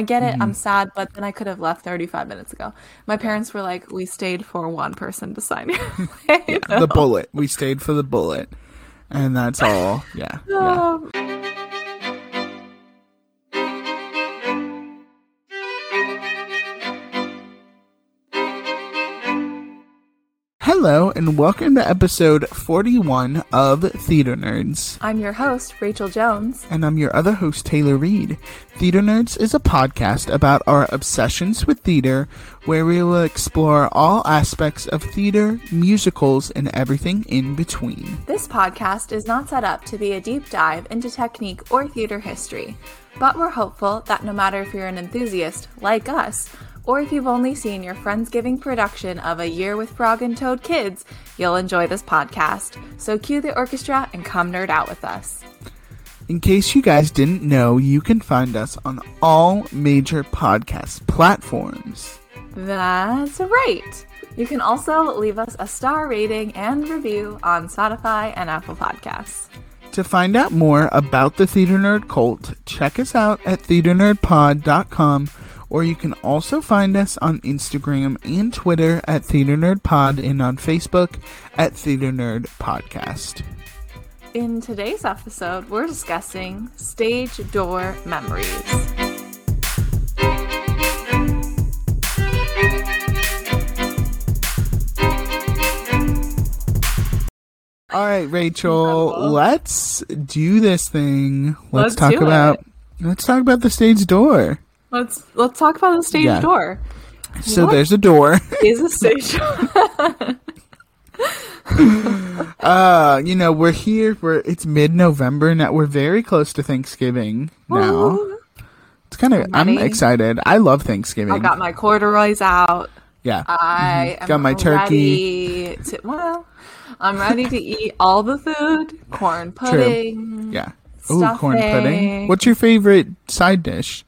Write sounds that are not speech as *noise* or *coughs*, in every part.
I get it. I'm mm. sad, but then I could have left 35 minutes ago. My parents were like, "We stayed for one person to sign your way." *laughs* The bullet. We stayed for the bullet, and that's all. Yeah. yeah. Um, Hello, and welcome to episode 41 of Theater Nerds. I'm your host, Rachel Jones. And I'm your other host, Taylor Reed. Theater Nerds is a podcast about our obsessions with theater, where we will explore all aspects of theater, musicals, and everything in between. This podcast is not set up to be a deep dive into technique or theater history, but we're hopeful that no matter if you're an enthusiast like us, or if you've only seen your Friendsgiving production of A Year with Frog and Toad Kids, you'll enjoy this podcast. So cue the orchestra and come nerd out with us. In case you guys didn't know, you can find us on all major podcast platforms. That's right. You can also leave us a star rating and review on Spotify and Apple Podcasts. To find out more about the Theater Nerd cult, check us out at theaternerdpod.com or you can also find us on Instagram and Twitter at Theater Nerd Pod and on Facebook at Theater Nerd Podcast. In today's episode, we're discussing stage door memories. All right, Rachel, Incredible. let's do this thing. Let's, Let's talk about it. let's talk about the stage door. Let's let's talk about the stage Yeah. door. So What? there's a door. Is a stage door? *laughs* Uh, you know, we're here. We're it's mid-November now. We're very close to Thanksgiving now. It's kind of I'm excited. I love Thanksgiving. I got my corduroys out. yeah. I Mm-hmm. Got my turkey. To, well, I'm ready to eat all the food. Corn pudding. Yeah. Ooh, corn pudding. What's your favorite side dish?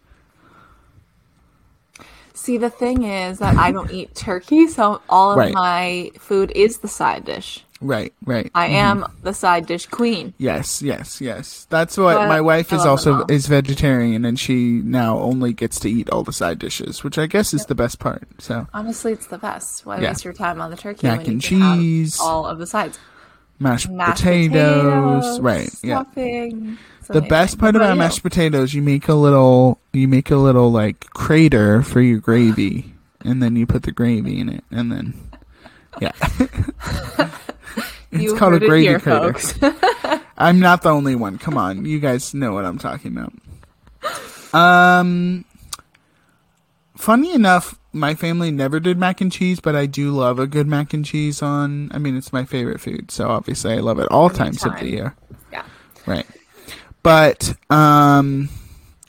See, the thing is that I don't eat turkey, so all of Right. my food is the side dish. Right, right. I mm-hmm. am the side dish queen. Yes, yes, yes. That's what But my wife is also is vegetarian and she now only gets to eat all the side dishes, which I guess is the best part. So, Honestly, it's the best. Why Yeah. waste your time on the turkey Mac when you and cheese. all of the sides? mashed, Mashed potatoes, potatoes, right. Yeah. The best part about mashed potatoes, you make a little you make a little like crater for your gravy and then you put the gravy in it and then yeah. *laughs* it's You called a gravy here, crater. *laughs* *laughs* I'm not the only one. Come on, you guys know what I'm talking about. Um, funny enough, my family never did mac and cheese, but I do love a good mac and cheese. On, I mean, it's my favorite food, so obviously I love it all times of the year. yeah. Right. But um,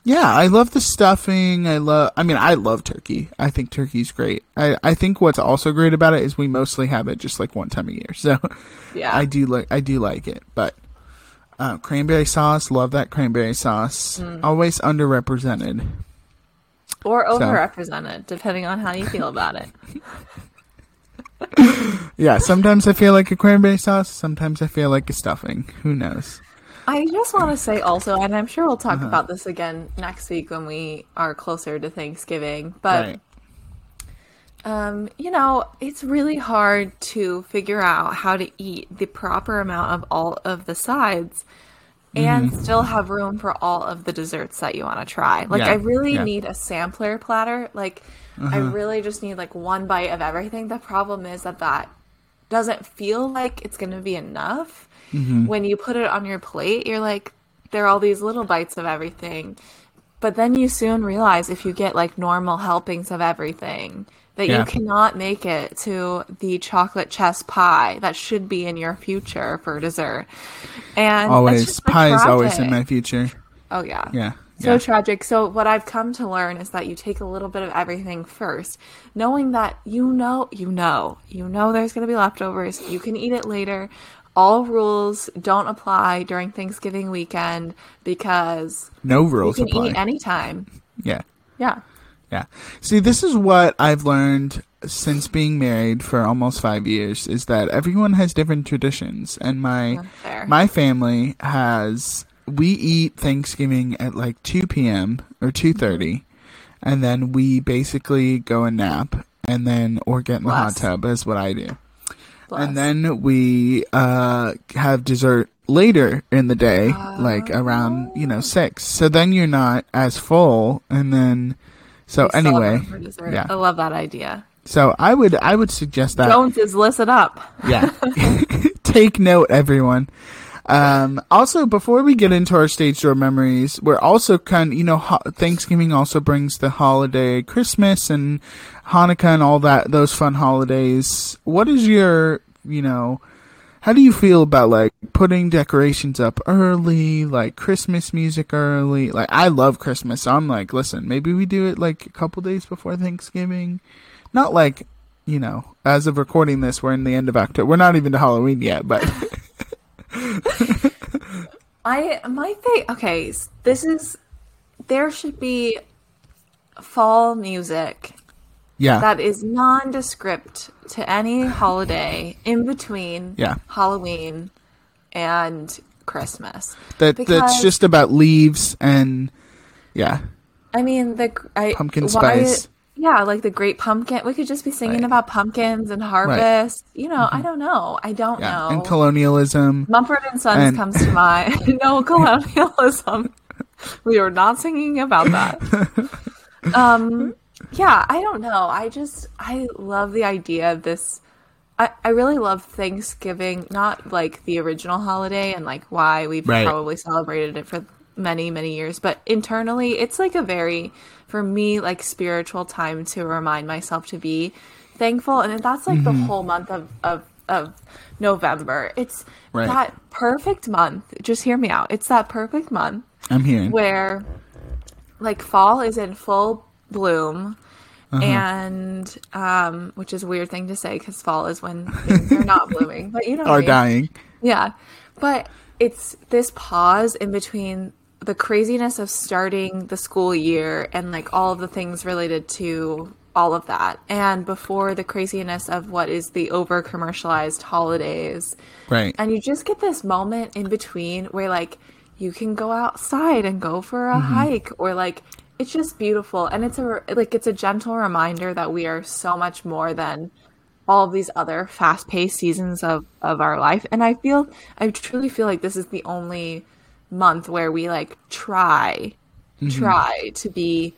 yeah, I love the stuffing. I love. I mean, I love turkey. I think turkey's great. I I think what's also great about it is we mostly have it just like one time a year. *laughs* So. Yeah. I do like I do like it, but uh, cranberry sauce, love that cranberry sauce. Mm. Always underrepresented. or overrepresented, depending on how you feel about it. *laughs* *laughs* Yeah, sometimes I feel like a cranberry sauce. Sometimes I feel like a stuffing. Who knows? I just want to say also, and I'm sure we'll talk Uh-huh. about this again next week when we are closer to Thanksgiving, but right. um, you know, it's really hard to figure out how to eat the proper amount of all of the sides and Mm-hmm. still have room for all of the desserts that you want to try. Like Yeah, I really yeah. Uh-huh. need a sampler platter. Like I really just need like one bite of everything. The problem is that that doesn't feel like it's going to be enough. Mm-hmm. When you put it on your plate, you're like there are all these little bites of everything. But then you soon realize if you get like normal helpings of everything, that Yeah. you cannot make it to the chocolate chess pie that should be in your future for dessert. And Always pie is always in my future. Oh yeah. Yeah. So yeah. tragic. So what I've come to learn is that you take a little bit of everything first, knowing that you know, you know, you know there's going to be leftovers. You can eat it later. All rules don't apply during Thanksgiving weekend because no you rules can apply. eat anytime. *laughs* yeah. Yeah. Yeah. See, this is what I've learned since being married for almost five years is that everyone has different traditions. And my my family has we eat Thanksgiving at like two PM or two mm-hmm. thirty. and then we basically go and nap, and then or get in the hot tub is what I do, Bless. and then we uh have dessert later in the day, like around you know six. So then you're not as full, and then so anyway, yeah. I love that idea. so I would I would suggest that Jones is listen up. yeah. *laughs* *laughs* Take note, everyone. Um, also, before we get into our stage door memories, we're also kind you know, ho- Thanksgiving also brings the holiday Christmas and Hanukkah and all that, those fun holidays. What is your, you know, how do you feel about like putting decorations up early, like Christmas music early? Like, I love Christmas, so I'm like, listen, maybe we do it like a couple days before Thanksgiving. Not like, you know, as of recording this, we're in the end of October. We're not even to Halloween yet, but *laughs* I my thing. Okay, this is there should be fall music yeah, that is nondescript to any holiday in between Yeah. Halloween and Christmas. that because- that's just about leaves and yeah, I mean the I, Pumpkin why- spice. Yeah, like the great pumpkin. We could just be singing Right. about pumpkins and harvest. You know, I don't know. I don't yeah, know. and colonialism. Mumford and Sons And- comes to mind. *laughs* *laughs* no colonialism. we are not singing about that. *laughs* Um, yeah, I don't know. I just I love the idea of this. I, I really love Thanksgiving, not like the original holiday and like why we've Right. probably celebrated it for many many years, but internally it's like a very for me like spiritual time to remind myself to be thankful, and that's like the whole month of of of November. It's Right. that perfect month. Just hear me out. It's that perfect month I'm hearing. where like fall is in full bloom Uh-huh. and um which is a weird thing to say because fall is when things are not *laughs* blooming but you know what I Are mean. dying. yeah but it's this pause in between the craziness of starting the school year and like all of the things related to all of that. And before the craziness of what is the over commercialized holidays. Right. and you just get this moment in between where like you can go outside and go for a mm-hmm. hike or like it's just beautiful. And it's a like it's a gentle reminder that we are so much more than all of these other fast-paced seasons of of our life. And i feel i truly feel like this is the only month where we like try try to be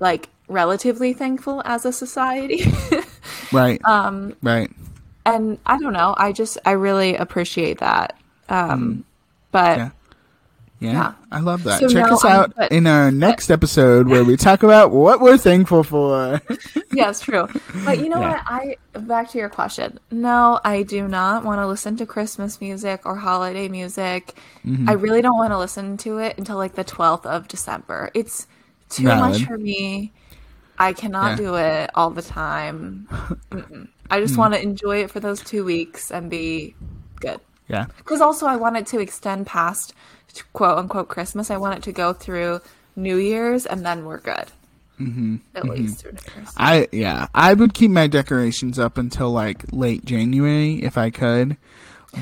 like relatively thankful as a society *laughs* right. Um. Right. and I don't know. I just I really appreciate that. Um, but Mm. Yeah. Yeah, Yeah. I love that. So Check us out but- in our *laughs* next episode where we talk about what we're thankful for. *laughs* yeah, it's true. But you know Yeah. what? I back to your question. No, I do not want to listen to Christmas music or holiday music. Mm-hmm. I really don't want to listen to it until like the twelfth of December. It's too much for me. I cannot Yeah. do it all the time. Mm-mm. I Mm. just want to enjoy it for those two weeks and be good. yeah. Because also, I want it to extend past quote unquote Christmas. I want it to go through New Year's and then we're good. Mm-hmm. At least through New Year's. I yeah, I would keep my decorations up until like late January if I could,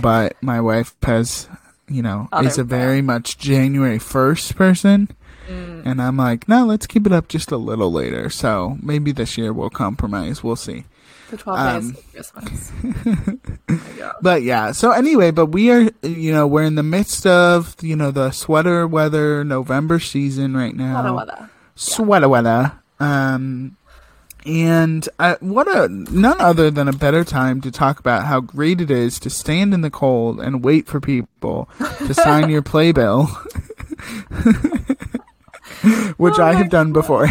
but my wife has, you know, Other is a very much January first person, Mm. and I'm like, no, let's keep it up just a little later. So maybe this year we'll compromise. We'll see. The 12 Um, days of Christmas. There you go. But yeah, so anyway, but we are, you know, we're in the midst of, you know, the sweater weather November season right now. Wada wada. sweater weather. Um, and uh, what a none other than a better time to talk about how great it is to stand in the cold and wait for people to sign your *laughs* playbill, *laughs* *laughs* which Oh I have done before,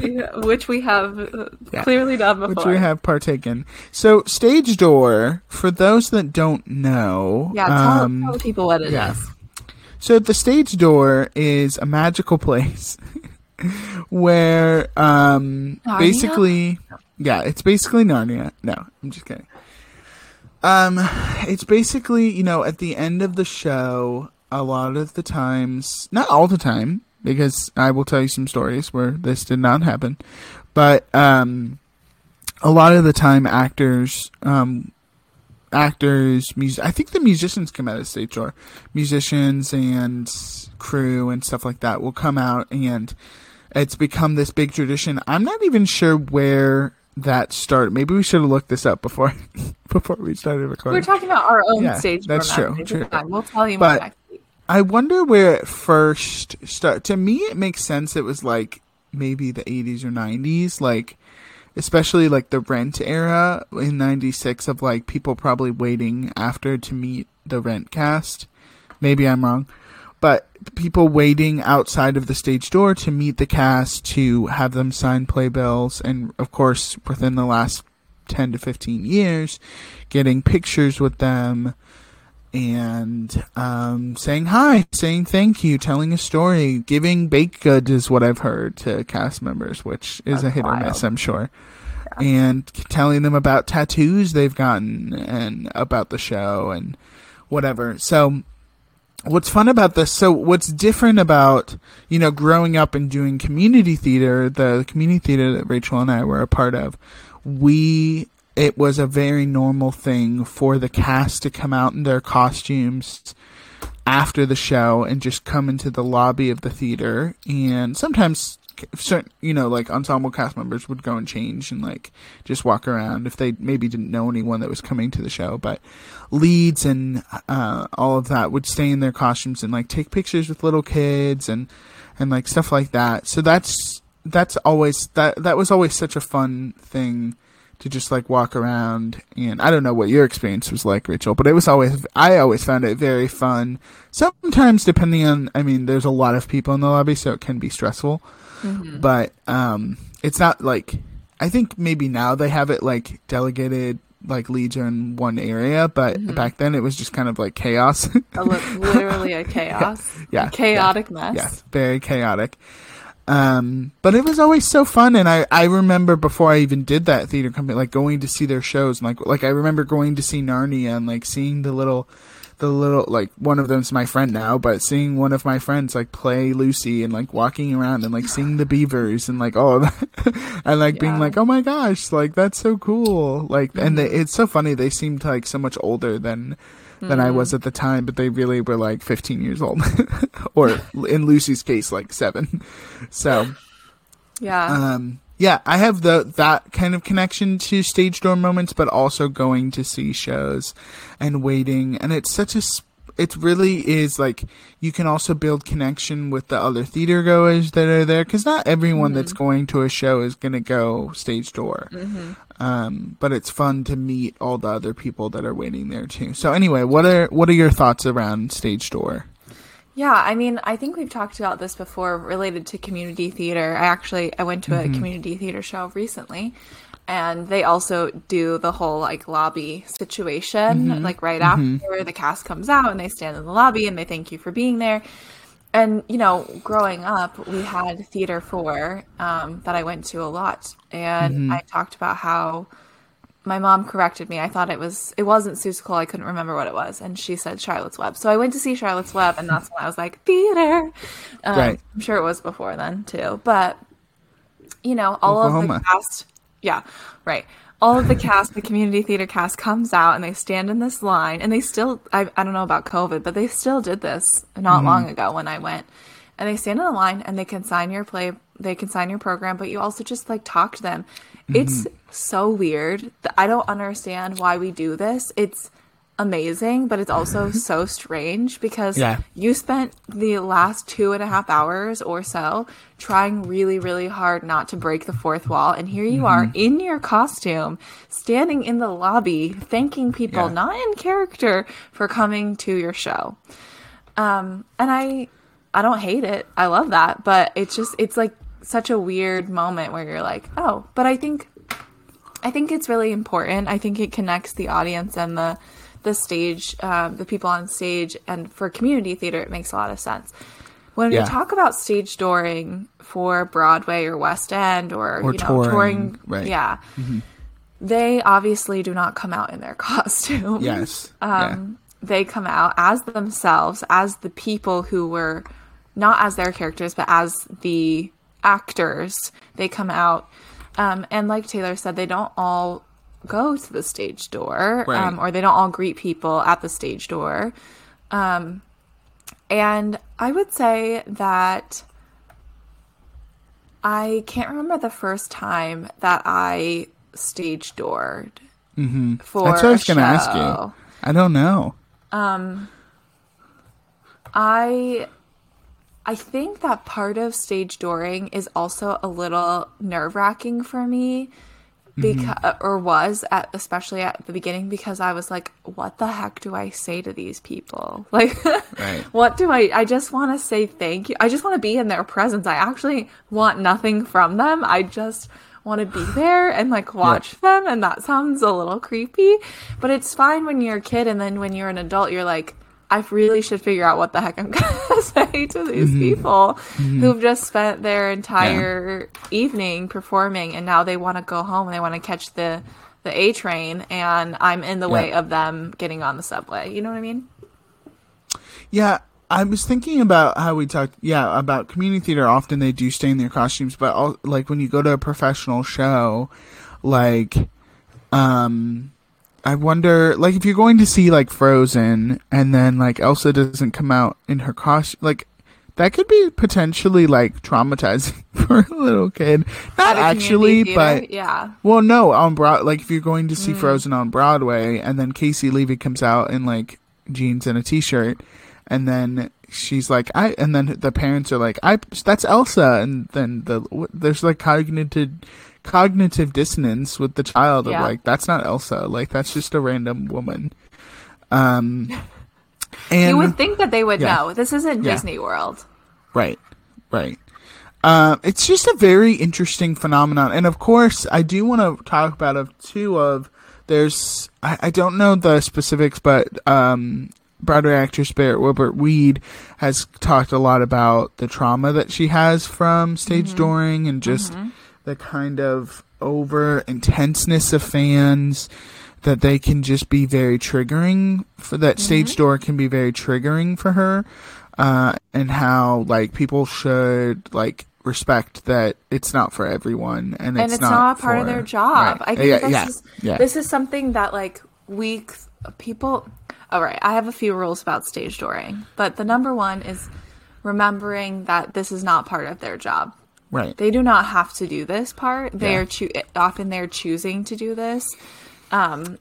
Yeah, *laughs* which we have uh, Yeah. clearly done before. which we have partaken. So, stage door for those that don't know. Yeah, tell, um, tell people what it is. yeah. So the stage door is a magical place *laughs* where um basically yeah, it's basically Narnia. No, I'm just kidding. Um it's basically, you know, at the end of the show, a lot of the times, not all the time because I will tell you some stories where this did not happen, but um a lot of the time actors um actors, mus- I think the musicians come out of stage door. Musicians and crew and stuff like that will come out and it's become this big tradition. I'm not even sure where that started. Maybe we should have looked this up before *laughs* before we started recording. We're talking about our own Yeah, stage. that's true, true. We'll tell you But- more next week. I wonder where it first started. To me, it makes sense. It was like maybe the 80s or 90s, like especially like the Rent era in '96 of like people probably waiting after to meet the Rent cast. Maybe I'm wrong, but people waiting outside of the stage door to meet the cast to have them sign playbills, and of course, within the last 10 to 15 years, getting pictures with them and um, saying hi, saying thank you, telling a story, giving baked goods is what I've heard to cast members, which is a That's hit or miss. I'm sure. And telling them about tattoos they've gotten and about the show and whatever. So, what's fun about this? So, what's different about you know growing up and doing community theater, the community theater that Rachel and I were a part of, we it was a very normal thing for the cast to come out in their costumes after the show and just come into the lobby of the theater. And sometimes certain you know like ensemble cast members would go and change and like just walk around if they maybe didn't know anyone that was coming to the show. But leads and uh, all of that would stay in their costumes and like take pictures with little kids and and like stuff like that. So that's that's always that that was always such a fun thing to just like walk around and I don't know what your experience was like, Rachel, but it was always I always found it very fun. Sometimes depending on I mean, there's a lot of people in the lobby, so it can be stressful. But um it's not like I think maybe now they have it like delegated like leads are in one area, but back then it was just kind of like chaos. A li- literally a *laughs* chaos. Yeah, A chaotic mess. yeah, very chaotic. Um, but it was always so fun, and I, I remember before I even did that theater company, like going to see their shows, and like like I remember going to see Narnia and like seeing the little, the little like one of them's my friend now, but seeing one of my friends like play Lucy and like walking around and like seeing the beavers and like all of that, *laughs* and like being like oh my gosh, like that's so cool, like and they, it's so funny they seemed like so much older than than I was at the time, but they really were like 15 years old, *laughs* or in Lucy's case, like seven. So, Yeah. um, yeah, I have the that kind of connection to stage door moments, but also going to see shows and waiting, and it's such a. It really is like you can also build connection with the other theater goers that are there because not everyone that's mm-hmm. going to a show is going to go stage door. Mm-hmm. Um, but it's fun to meet all the other people that are waiting there too. So anyway, what are what are your thoughts around stage door? Yeah, I mean, I think we've talked about this before related to community theater. I actually I went to a mm-hmm. community theater show recently and they also do the whole like lobby situation like right after the cast comes out and they stand in the lobby and they thank you for being there. And you know, growing up, we had theater 4 um, that I went to a lot and I talked about how my mom corrected me. I thought it was it wasn't Seussical. I couldn't remember what it was, and she said Charlotte's Web. So I went to see Charlotte's Web, and that's when I was like theater. Um, Right. I'm sure it was before then too, but you know, all of the cast, yeah, right. All of the cast, the community theater cast comes out and they stand in this line, and they still, I, I don't know about COVID, but they still did this not mm-hmm. long ago when I went. And they stand in the line and they can sign your play, they can sign your program, but you also just like talk to them. It's mm-hmm. so weird. I don't understand why we do this. It's amazing, but it's also so strange because Yeah. you spent the last two and a half hours or so trying really, really hard not to break the fourth wall. And here you are in your costume, standing in the lobby, thanking people Yeah. not in character for coming to your show. Um, and I, I don't hate it. I love that, but it's just, it's like such a weird moment where you're like, oh, but I think I think it's really important. I think it connects the audience and the the stage, um, the people on stage, and for community theater, it makes a lot of sense. When Yeah. we talk about stage dooring for Broadway or West End or, Or you know touring, touring, right. yeah, they obviously do not come out in their *laughs* costume. Yes. Um, They come out as themselves, as the people who were not as their characters, but as the actors. They come out, um, and like Taylor said, they don't all go to the stage door, Right. um, or they don't all greet people at the stage door. Um, and I would say that I can't remember the first time that I stage doored Mm-hmm. for That's what I was going to ask you. I don't know. I I think that part of stage dooring is also a little nerve wracking for me Mm-hmm. because uh, or was at especially at the beginning because I was like, what the heck do I say to these people? *laughs* Like Right. *laughs* what do I I just want to say thank you. I just want to be in their presence. I actually want nothing from them. I just want to be *sighs* there and like watch them and that sounds a little creepy, but it's fine when you're a kid and then when you're an adult you're like I really should figure out what the heck I'm *laughs* gonna say to these people who've just spent their entire evening performing and now they want to go home and they want to catch the the A train and I'm in the way of them getting on the subway. You know what I mean? Yeah, I was thinking about how we talked. Yeah, about community theater. Often they do stay in their costumes, but all, like when you go to a professional show, like, um, I wonder, like, if you're going to see like Frozen, and then like Elsa doesn't come out in her costume, like. That could be potentially like traumatizing *laughs* for a little kid. Not actually, but yeah. well, no, on Broad, like if you're going to Mm. see Frozen on Broadway, and then Caissie Levy comes out in like jeans and a t-shirt, and then she's like, I, and then the parents are like, I, that's Elsa, and then the there's like cognitive cognitive dissonance with the child of like, that's not Elsa, like that's just a random woman. Um, and you would think that they would yeah. know. This isn't Yeah. Disney World. Right, right. Um, it's just a very interesting phenomenon, and of course, I do want to talk about of two of there's I, I don't know the specifics, but um, Broadway actress Barrett Wilbert Weed has talked a lot about the trauma that she has from stage dooring and just the kind of over intenseness of fans that they can just be very triggering for that stage door can be very triggering for her uh and how like people should like respect that it's not for everyone and, and it's, it's not, part of their job. Right. I think yeah, this yeah, is yeah. this is something that like we people. All right, I have a few rules about stage dooring, but the number one is remembering that this is not part of their job. Right They do not have to do this part. They Yeah. are choo- often they're choosing to do this. Um,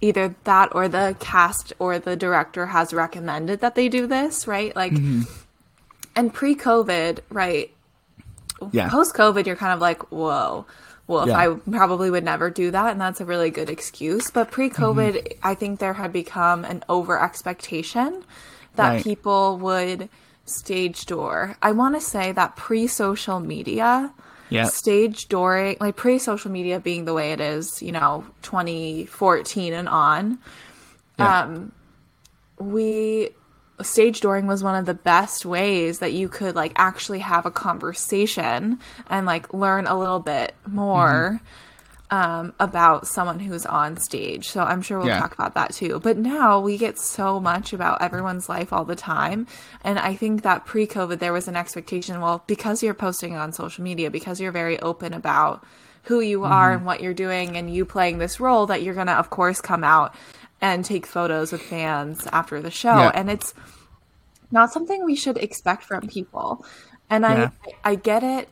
either that or the cast or the director has recommended that they do this, right? Like, Mm-hmm. and pre-COVID, right? yeah Post-COVID, you're kind of like, whoa. Well, Yeah. I probably would never do that, and that's a really good excuse. But pre-COVID, Mm-hmm. I think there had become an over expectation that Right. people would stage door. I want to say that pre-social media, yeah stage dooring, like pre-social media being the way it is, you know, 2014 and on, yeah. um, we stage dooring was one of the best ways that you could like actually have a conversation and like learn a little bit more um, about someone who's on stage. So I'm sure we'll Yeah. talk about that too. But now we get so much about everyone's life all the time. And I think that pre COVID, there was an expectation well, because you're posting on social media, because you're very open about who you Mm-hmm. are and what you're doing, and you playing this role, that you're going to, of course, come out and take photos with fans after the show. Yeah. And it's not something we should expect from people. And Yeah. I, I get it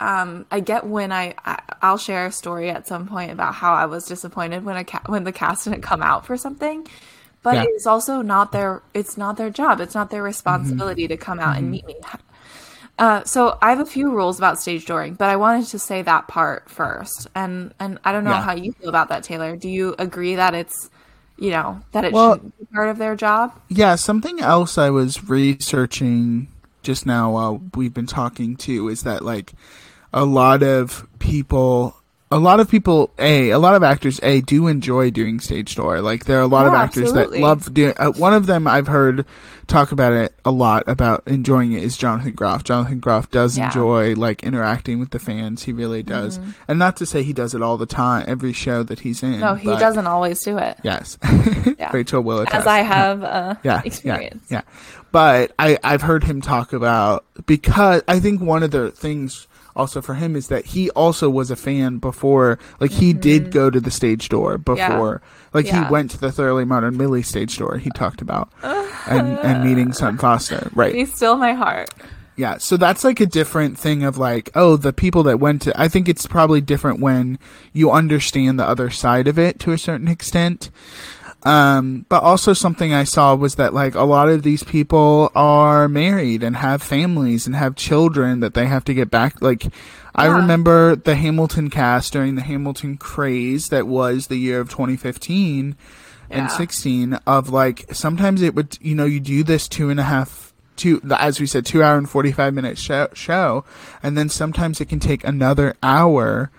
um, I get when I, I I'll share a story at some point about how I was disappointed when a ca- when the cast didn't come out for something, but Yeah. it's also not their it's not their job. It's not their responsibility to come out and meet me. Uh, so I have a few rules about stage dooring, but I wanted to say that part first. And and I don't know Yeah. how you feel about that, Taylor. Do you agree that it's you know that it Well- should be part of their job? Yeah, something else I was researching just now while we've been talking too is that like a lot of people a lot of people a a lot of actors a do enjoy doing stage door like there are a lot of actors absolutely. that love doing uh, one of them i've heard talk about it a lot about enjoying it is jonathan groff jonathan groff does Yeah. enjoy like interacting with the fans he really does and not to say he does it all the time every show that he's in Mm-hmm. No, he but- doesn't always do it. yes *laughs* Yeah. rachel will As attest. I have uh, *laughs* yeah, experience. Yeah, yeah. But I, I've heard him talk about because I think one of the things also for him is that he also was a fan before like he did go to the stage door before like Mm-hmm. Yeah. he went to the thoroughly modern millie stage door he talked about and and meeting Sutton *laughs* foster right Be still my heart. Yeah, so that's like a different thing of like, oh, the people that went to. I think it's probably different when you understand the other side of it to a certain extent. Um, but also something I saw was that like a lot of these people are married and have families and have children that they have to get back. Like, I remember the Hamilton cast during the Hamilton craze that was the year of 2015 and Yeah. 16 of like, sometimes it would, you know, you do this two and a half, two, as we said, two hour and 45 minute show, show and then sometimes it can take another hour.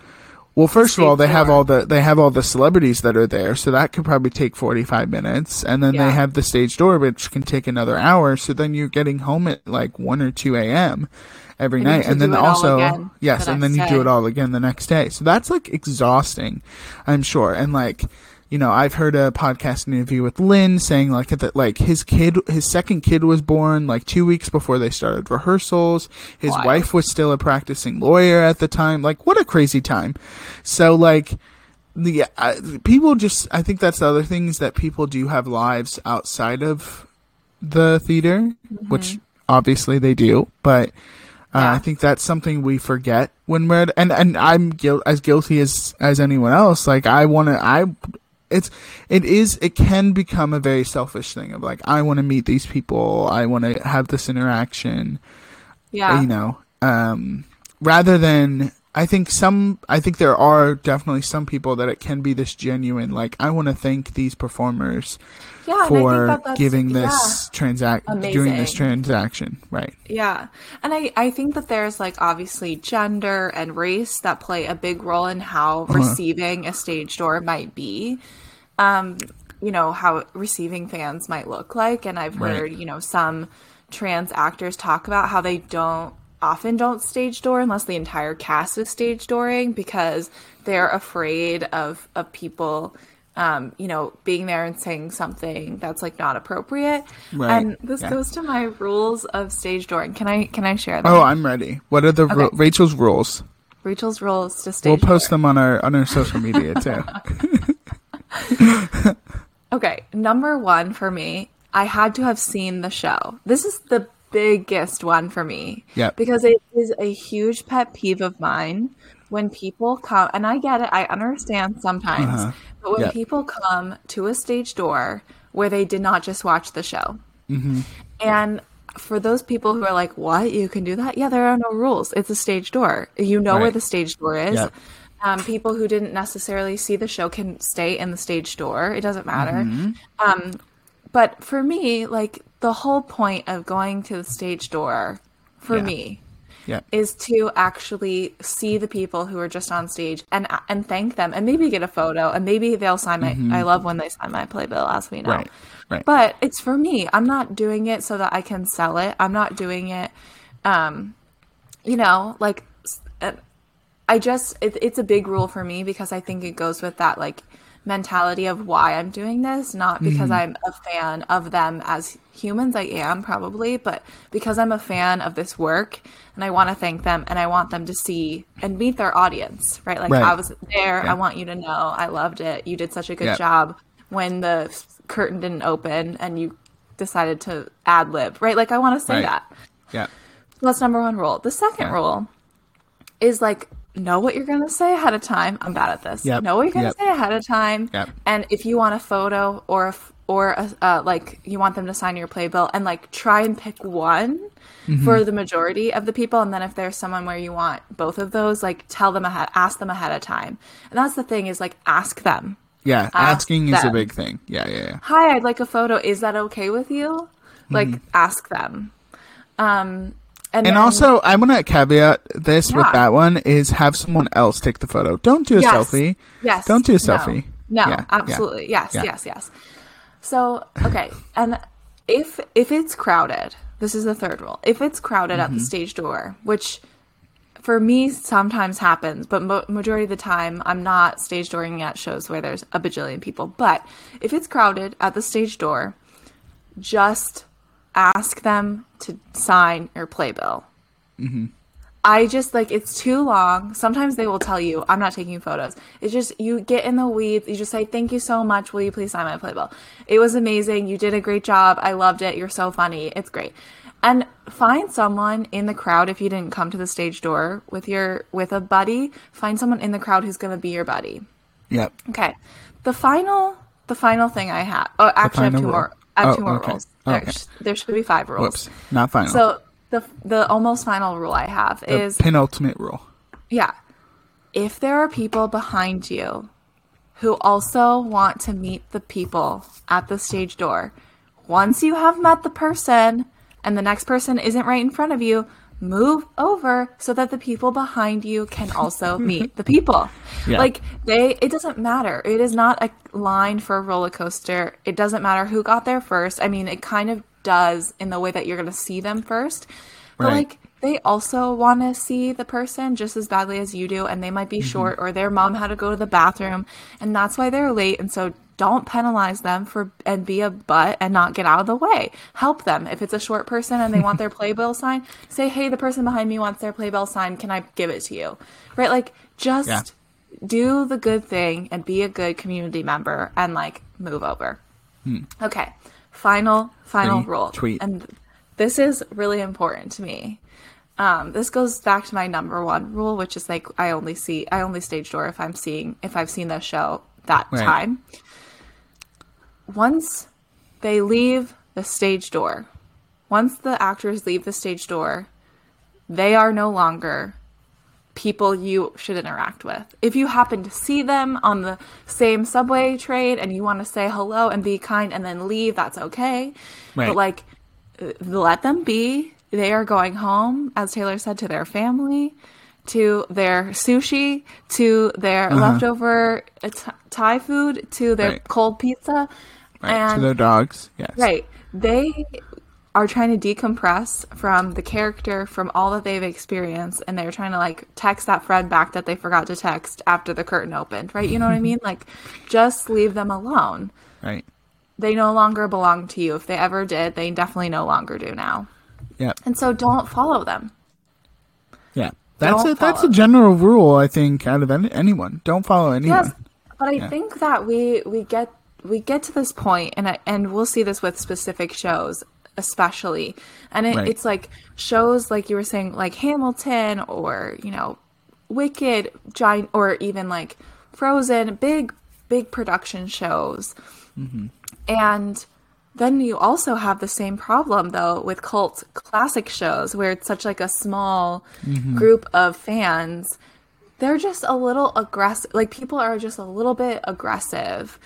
Well, first of all, they have all the they have all the celebrities that are there, so that could probably take forty five minutes, and then Yeah. they have the stage door, which can take another hour. So then you're getting home at like one or two a.m. every And night, and then do it all also again yes, the and then you next do it all again the next day. So that's like exhausting, I'm sure. And like you know, I've heard a podcast interview with Lin saying like that like his kid, his second kid was born like two weeks before they started rehearsals. His wife was still a practicing lawyer at the time. Like what a crazy time. So like the uh, people just I think that's the other thing is that people do have lives outside of the theater, which obviously they do, but uh, Yeah. I think that's something we forget when we're and and I'm guil- as guilty as as anyone else. Like I want to I it's it is it can become a very selfish thing of like I want to meet these people, I want to have this interaction Yeah. you know um rather than i think some i think there are definitely some people that it can be this genuine like i want to thank these performers yeah, for that giving yeah. this transact doing this transaction right Yeah. And I, I think that there's like obviously gender and race that play a big role in how Uh-huh. receiving a stage door might be. Um, you know, how receiving fans might look like. And I've Right. heard, you know, some trans actors talk about how they don't often don't stage door unless the entire cast is stage dooring because they're afraid of of people um, you know, being there and saying something that's like not appropriate. Right. And this Yeah. goes to my rules of stage dooring. Can I can I share them? oh i'm ready what are the ru- rachel's rules Rachel's rules to stage we'll post door. them on our on our social media too *laughs* *laughs* Okay, number one for me, I had to have seen the show. This is the biggest one for me. Yeah. Because it is a huge pet peeve of mine when people come, and I get it, I understand sometimes, Uh-huh. but when Yep. people come to a stage door where they did not just watch the show. Mm-hmm. And for those people who are like, what? You can do that? Yeah, there are no rules. It's a stage door. You know where the stage door is. Yep. Um, people who didn't necessarily see the show can stay in the stage door. It doesn't matter. Mm-hmm. Um, but for me, like the whole point of going to the stage door for Yeah. me yeah is to actually see the people who are just on stage and and thank them and maybe get a photo and maybe they'll sign my I love when they sign my playbill as we know. Mm-hmm. Right, right. But it's for me. I'm not doing it so that I can sell it. I'm not doing it um you know, like uh, I just it, it's a big rule for me because I think it goes with that like mentality of why I'm doing this, not because mm-hmm. I'm a fan of them as humans. I am probably, but because I'm a fan of this work and I want to thank them and I want them to see and meet their audience, right? Like Right. I was there. Yeah. I want you to know I loved it. You did such a good Yeah. job when the curtain didn't open and you decided to ad lib, right? Like I want to say Right. that. yeah That's number one rule. The second Yeah. rule is like know what you're gonna say ahead of time. I'm bad at this. Yep. Know what you're gonna Yep. say ahead of time. Yep. And if you want a photo or if or a, uh, like you want them to sign your playbill and like try and pick one Mm-hmm. for the majority of the people and then if there's someone where you want both of those like tell them ahead ask them ahead of time and that's the thing is like ask them yeah Ask asking is a big thing yeah yeah yeah hi i'd like a photo is that okay with you like ask them um and, Mm-hmm. And then- also, I want to caveat this with that one is have someone else take the photo. Don't do a Yes. selfie. Yes. Don't do a selfie. No, Yeah, yeah. absolutely. Yes, Yeah. yes, yes. So, okay. And if if it's crowded, this is the third rule. If it's crowded Mm-hmm. at the stage door, which for me sometimes happens, but mo- majority of the time I'm not stage dooring at shows where there's a bajillion people. But if it's crowded at the stage door, just ask them to sign your playbill. Mm-hmm. I just like it's too long. Sometimes they will tell you, I'm not taking photos. It's just you get in the weeds. You just say, Thank you so much. Will you please sign my playbill? It was amazing. You did a great job. I loved it. You're so funny. It's great. And find someone in the crowd if you didn't come to the stage door with your with a buddy. Find someone in the crowd who's going to be your buddy. Yep. Okay. The final the final thing I have. Oh, actually, I have two rule. more. I have Oh, two more okay. rules. There, there should be five rules. Whoops. Not final. So the the almost final rule I have the is penultimate rule. yeah. If there are people behind you who also want to meet the people at the stage door, once you have met the person and the next person isn't right in front of you, move over so that the people behind you can also *laughs* meet the people. Yeah. Like they it doesn't matter. It is not a line for a roller coaster. It doesn't matter who got there first. I mean, it kind of does in the way that you're going to see them first. But Right. like they also want to see the person just as badly as you do and they might be mm-hmm. short or their mom had to go to the bathroom and that's why they're late and so don't penalize them for and be a butt and not get out of the way. Help them. If it's a short person and they want their *laughs* playbill sign say hey the person behind me wants their playbill sign. Can i give it to you? Right? Like just Yeah. do the good thing and be a good community member and like move over. Okay. Final final rule. tweet. and this is really important to me. Um, this goes back to my number one rule, which is like I only see I only stage door if I'm seeing if I've seen the show that Right. time. Once they leave the stage door, once the actors leave the stage door, they are no longer people you should interact with. If you happen to see them on the same subway train and you want to say hello and be kind and then leave, that's okay. Right. But like let them be. They are going home, as Taylor said, to their family, to their sushi, to their leftover uh, Th- Thai food, to their Right. cold pizza. Right. and to their dogs. Yes. Right. They are trying to decompress from the character, from all that they've experienced, and they're trying to like text that friend back that they forgot to text after the curtain opened, right? You know what I *laughs* mean? Like, just leave them alone. Right. They no longer belong to you. If they ever did, they definitely no longer do now. Yep. And so don't follow them. Yeah. That's Don't a that's a general rule I think out of any, anyone. Don't follow anyone. Yes, but I think that we we get we get to this point, and I, and we'll see this with specific shows, especially, and it, Right. it's like shows like you were saying, like Hamilton or you know, Wicked, giant, or even like Frozen, big big production shows, mm-hmm. and. Then you also have the same problem though with cult classic shows where it's such like a small mm-hmm. group of fans they're just a little aggressive. Like people are just a little bit aggressive.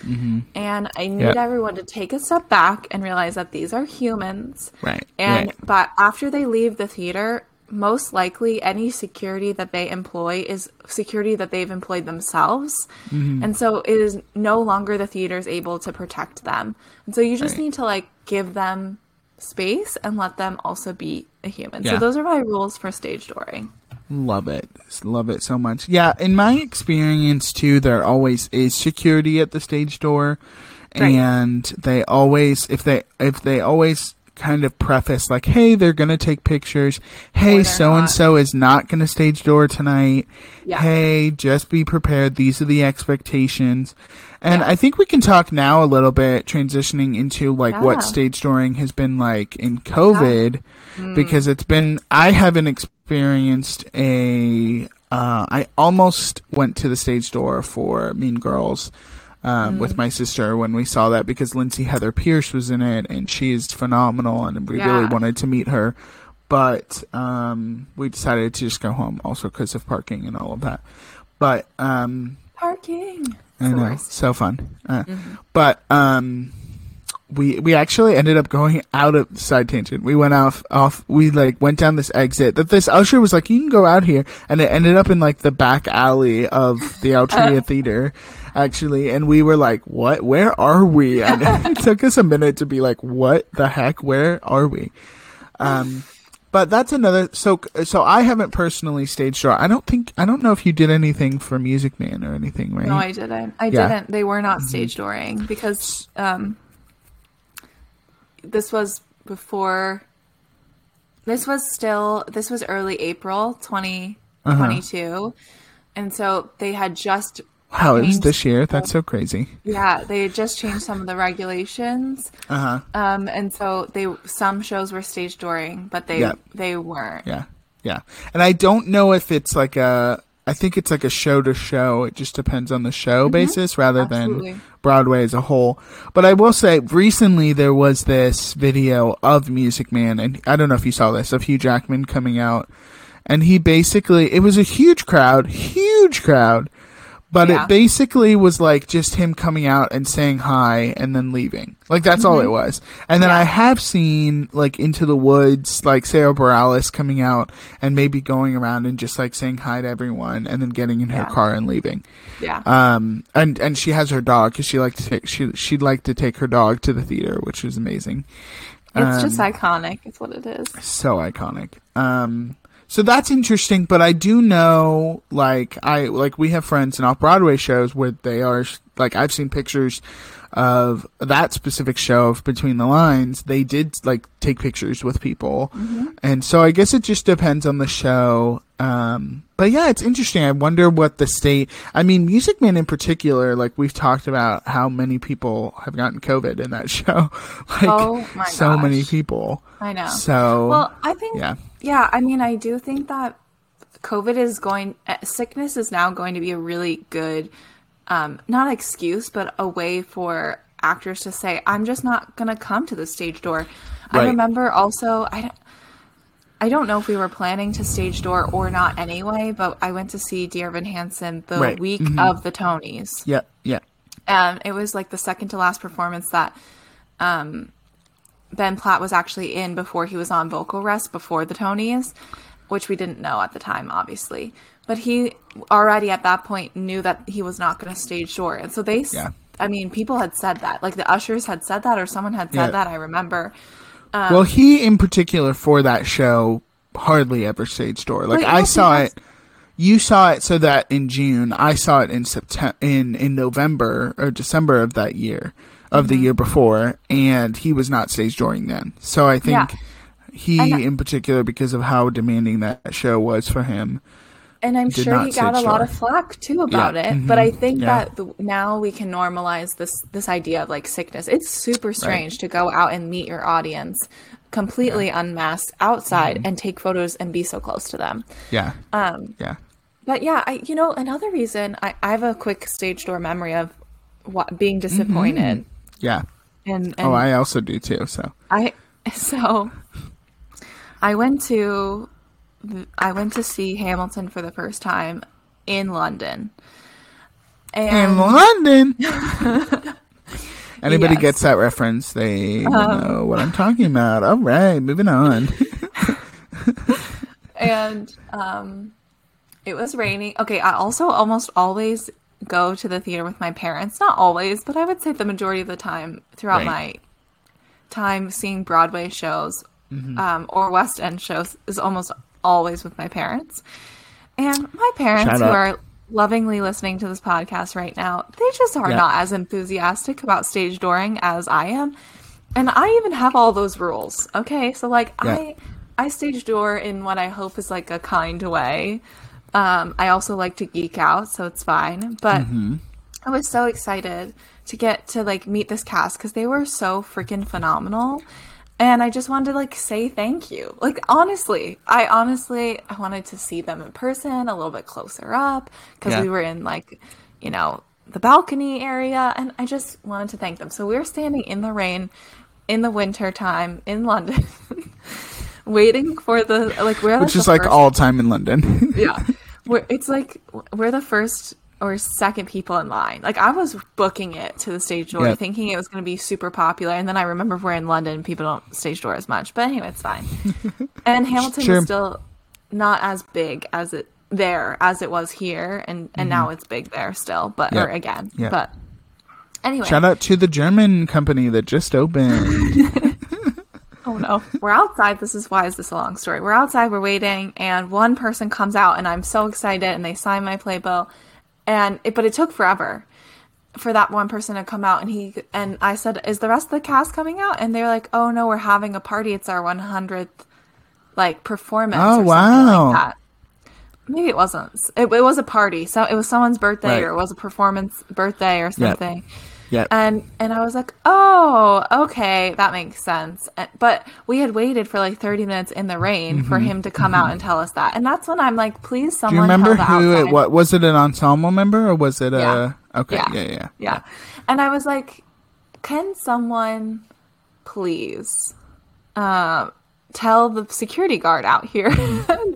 And I need Yep. everyone to take a step back and realize that these are humans. Right, And right. but after they leave the theater, most likely any security that they employ is security that they've employed themselves. Mm-hmm. And so it is no longer the theater's able to protect them. And so you just Right. need to like give them space and let them also be a human. Yeah. So those are my rules for stage dooring. Love it. Love it so much. Yeah, in my experience too, there always is security at the stage door. Right. And they always if they if they always kind of preface like, hey, they're gonna take pictures. Hey, so and so is not gonna stage door tonight. Yeah. Hey, just be prepared. These are the expectations. And Yeah. I think we can talk now a little bit transitioning into like Yeah. what stage dooring has been like in COVID Mm. because it's been I haven't experienced a uh, I almost went to the stage door for Mean Girls um, Mm. with my sister when we saw that because Lindsay Heather Pearce was in it and she is phenomenal and we really wanted to meet her but um, we decided to just go home also because of parking and all of that but um, Parking. I know, so fun. Uh, But um, we we actually ended up going out of side tangent. We went off off. We like went down this exit that this usher was like, "You can go out here," and it ended up in like the back alley of the *laughs* Altria Theater, actually. And we were like, "What? Where are we?" *laughs* And it took us a minute to be like, "What the heck? Where are we?" Um, but that's another. So so I haven't personally staged door. I don't think I don't know if you did anything for Music Man or anything, right? No, I didn't. I Yeah. Mm-hmm. didn't. They were not stage dooring because um, this was before. This was still. This was early April, twenty twenty two, Uh-huh. and so they had just Wow, it was this year. That's so crazy. Yeah, they had just changed some of the regulations. Uh huh. Um, and so they some shows were stage dooring, but they Yeah. they weren't. Yeah, yeah. And I don't know if it's like a. I think it's like a show to show. It just depends on the show mm-hmm. basis rather Absolutely. than Broadway as a whole. But I will say, recently there was this video of Music Man, and I don't know if you saw this of Hugh Jackman coming out, and he basically it was a huge crowd, huge crowd. But Yeah. it basically was like just him coming out and saying hi and then leaving. Like that's all it was. And then Mm-hmm. Yeah. I have seen like Into the Woods, like Sara Bareilles coming out and maybe going around and just like saying hi to everyone and then getting in her car and leaving. Yeah. Um, and and she has her dog because she liked to take she she'd like to take her dog to the theater, which was amazing. it's just um, iconic. It's what it is. So iconic. Um, so that's interesting, but I do know, like, I like we have friends in off Broadway shows where they are like I've seen pictures of that specific show of Between the Lines. They did like take pictures with people, and so I guess it just depends on the show. Um, but yeah, it's interesting. I wonder what the state. I mean, Music Man in particular, like we've talked about how many people have gotten COVID in that *laughs* show. like, Oh so many people. I know. So Well, I think yeah. Yeah. I mean, I do think that COVID is going uh, sickness is now going to be a really good um not excuse, but a way for actors to say I'm just not going to come to the stage door. I remember also I don't I don't know if we were planning to stage door or not anyway, but I went to see Dear Evan Hansen the Right. week Mhm. of the Tonys. Yeah, yeah. and it was like the second to last performance that um, Ben Platt was actually in before he was on vocal rest before the Tonys, which we didn't know at the time, obviously. But he already at that point knew that he was not going to stage door, and so they, yeah. I mean, people had said that, like the ushers had said that, or someone had said Yeah. that. I remember. Um, well, he in particular for that show hardly ever stage door. Like I saw it. You saw it so that in June. I saw it in September, in in November or December of that year, of Mm-hmm. the year before, and he was not stage dooring then. So I think Yeah. he, in particular, because of how demanding that show was for him. And I'm sure he got a lot of flack too about Yeah. it. But I Mhm. think Yeah. that the, now we can normalize this this idea of like sickness. It's super strange to go out and meet your audience completely unmasked outside Mm-hmm. and take photos and be so close to them. Yeah. Um. Yeah. But yeah, I you know another reason I, I have a quick stage door memory of what being disappointed Yeah. and, and Mm-hmm. Oh, I also do too. So. I *laughs* so I went to I went to see Hamilton for the first time in London. in London. *laughs* Anybody Yes. gets that reference, they Um, know what I'm talking about. All right, moving on. *laughs* and um it was raining. Okay, I also almost always go to the theater with my parents. Not always, but I would say the majority of the time throughout Right. my time seeing Broadway shows Mm-hmm. um, or West End shows is almost always with my parents. And my parents, Shout who are lovingly listening to this podcast right now, they just are Yeah. not as enthusiastic about stage dooring as I am. And I even have all those rules. Okay, so like Yeah. I I stage door in what I hope is like a kind way. Um, I also like to geek out, so it's fine. But Mm-hmm. I was so excited to get to like meet this cast because they were so freaking phenomenal. And I just wanted to like say thank you. Like honestly, I honestly I wanted to see them in person a little bit closer up because Yeah. we were in like, you know, the balcony area and I just wanted to thank them. So we were standing in the rain in the winter time in London *laughs* waiting for the like we're Which the is like first- all time in London. *laughs* yeah we're, it's like we're the first or second people in line like i was booking it to the stage door Yeah. thinking it was going to be super popular and then i remember we're in london people don't stage door as much but anyway it's fine *laughs* and hamilton Sure. is still not as big as it there as it was here and and now it's big there still but Mm-hmm. Or again Yeah. but anyway Shout out to the German company that just opened. *laughs* Oh no. *laughs* We're outside. This is why is this a long story? We're outside, we're waiting, and one person comes out and I'm so excited and they sign my playbill. And it but it took forever for that one person to come out and he and I said, Is the rest of the cast coming out? And they're like, Oh no, we're having a party. It's our one hundredth like performance. Oh, or wow. Like that. maybe it wasn't. It, it was a party. So it was someone's birthday Right. or it was a performance birthday or something. Yeah. And and I was like, oh, okay, that makes sense. But we had waited for like thirty minutes in the rain for him to come out and tell us that. And that's when I'm like, please, Mm-hmm. Do you someone remember who it outside- was? Was it an ensemble member or was it a? Okay. Yeah. Yeah. Yeah. yeah. Yeah. And I was like, can someone please uh, tell the security guard out here *laughs*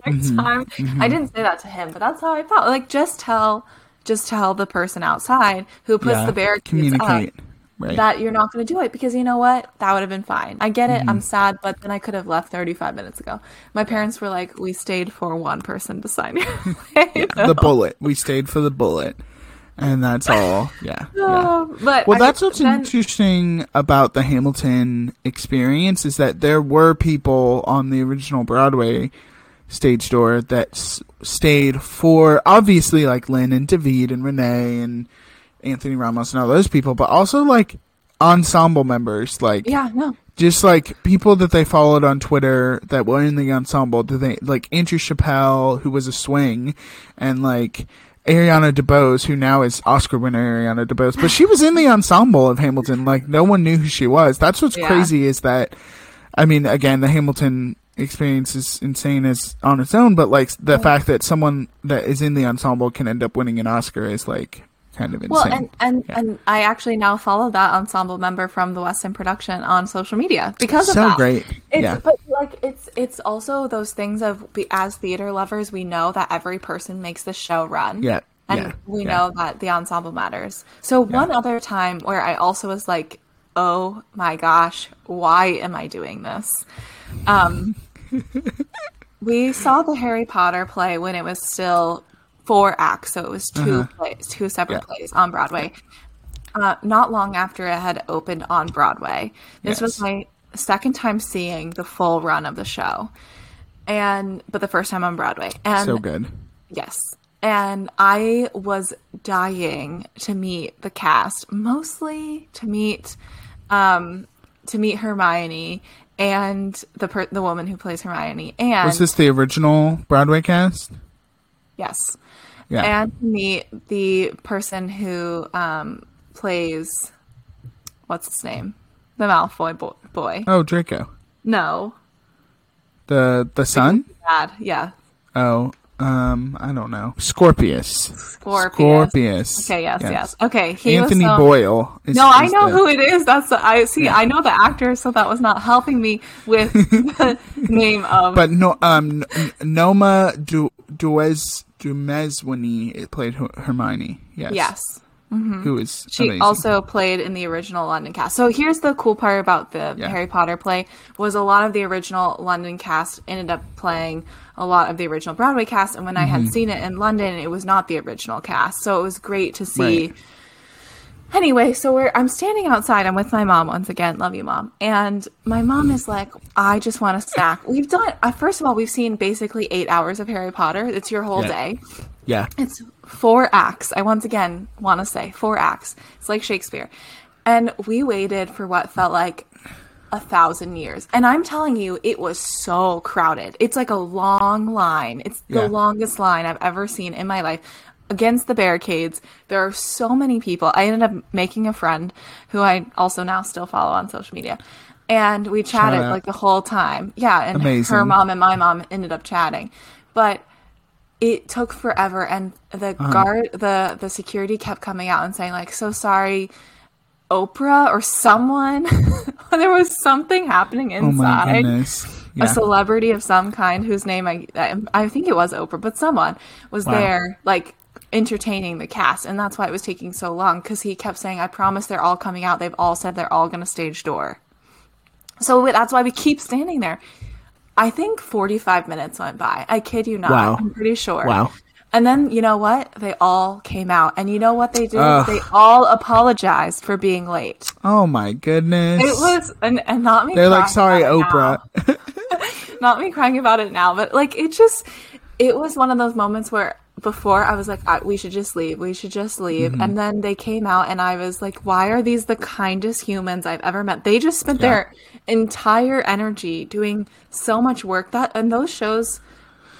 next Mm-hmm. time? I didn't say that to him, but that's how I felt. Like, just tell, just tell the person outside who puts Yeah. the barricades Communicate. up Right. that you're not going to do it because you know what? That would have been fine. I get it. Mm-hmm. I'm sad, but then I could have left 35 minutes ago. My parents were like, we stayed for one person to sign your *laughs* *laughs* the bullet. We stayed for the bullet, and that's *laughs* all. Yeah. yeah. Oh, but Well, I- that's what's then- interesting about the Hamilton experience is that there were people on the original Broadway stage door that s- stayed for obviously like Lin and David and Renee and Anthony Ramos and all those people, but also like ensemble members, like Yeah, no. just like people that they followed on Twitter that were in the ensemble. Did they like Andrew Chappelle, who was a swing, and like Ariana DeBose, who now is Oscar winner Ariana DeBose, but she was in the ensemble of Hamilton. Like no one knew who she was. That's what's Yeah. crazy is that, I mean, again, the Hamilton experience is insane as on its own, but like the fact that someone that is in the ensemble can end up winning an Oscar is like kind of insane. Well, and and, Yeah. and I actually now follow that ensemble member from the West End production on social media because of so that. great. It's, yeah. But like it's it's also those things of as theater lovers, we know that every person makes the show run. Yeah. And yeah. we yeah. know that the ensemble matters. So one other time where I also was like, "Oh my gosh, why am I doing this?" Um, *laughs* we saw the Harry Potter play when it was still four acts, so it was 2 plays, two separate Uh-huh. Yeah. plays on Broadway. Uh, not long after it had opened on Broadway, this was my second time seeing the full run of the show, and but the first time on Broadway, and So good. Yes. And I was dying to meet the cast, mostly to meet um to meet Hermione and the per- the woman who plays Hermione and Was this the original Broadway cast? yes. Yeah. And meet the person who um plays what's his name? The Malfoy bo- boy. oh, Draco. No. The the son? Bad. Yeah. Oh, um, I don't know. Scorpius. Scorpius. Scorpius. Okay, yes, yes. Okay, he was Anthony Boyle. Is, No, I know the- who it is. That's the, I see. I know the actor, so that was not helping me with the *laughs* name of. But no, um, Noma Du Duez Dumezweni it played Her- Hermione. Yes. yes, Who is she amazing. also played in the original London cast. So here's the cool part about the Yeah. Harry Potter play was a lot of the original London cast ended up playing a lot of the original Broadway cast, and when I Mm-hmm. had seen it in London, it was not the original cast. So it was great to see. Right. Anyway, so we're I'm standing outside. I'm with my mom once again. Love you, mom. And my mom is like, I just want a snack. *laughs* We've done. Uh, first of all, we've seen basically eight hours of Harry Potter. It's your whole Yeah. day. Yeah. It's four acts. I once again want to say four acts. It's like Shakespeare. And we waited for what felt like a thousand years. And I'm telling you, it was so crowded. It's like a long line. It's the Yeah. longest line I've ever seen in my life. Against the barricades, there are so many people. I ended up making a friend who I also now still follow on social media. And we chatted like the whole time. Yeah. And Amazing. her mom and my mom ended up chatting. But it took forever and the Uh-huh. guard the the security kept coming out and saying like so sorry oprah or someone *laughs* there was something happening Oh inside goodness. a celebrity of some kind whose name I, I i think it was oprah but someone was Wow. there like entertaining the cast and that's why it was taking so long because he kept saying i promise they're all coming out they've all said they're all going to stage door so that's why we keep standing there i think 45 minutes went by i kid you not Wow. i'm pretty sure Wow. and then you know what? They all came out, and you know what they did? Ugh. They all apologized for being late. Oh my goodness. It was, and, and not me. They're like, sorry, about it now. Oprah. *laughs* Not me crying about it now, but like it just, it was one of those moments where before I was like, I, we should just leave. We should just leave. Mm-hmm. And then they came out, and I was like, why are these the kindest humans I've ever met? They just spent their entire energy doing so much work. That and those shows,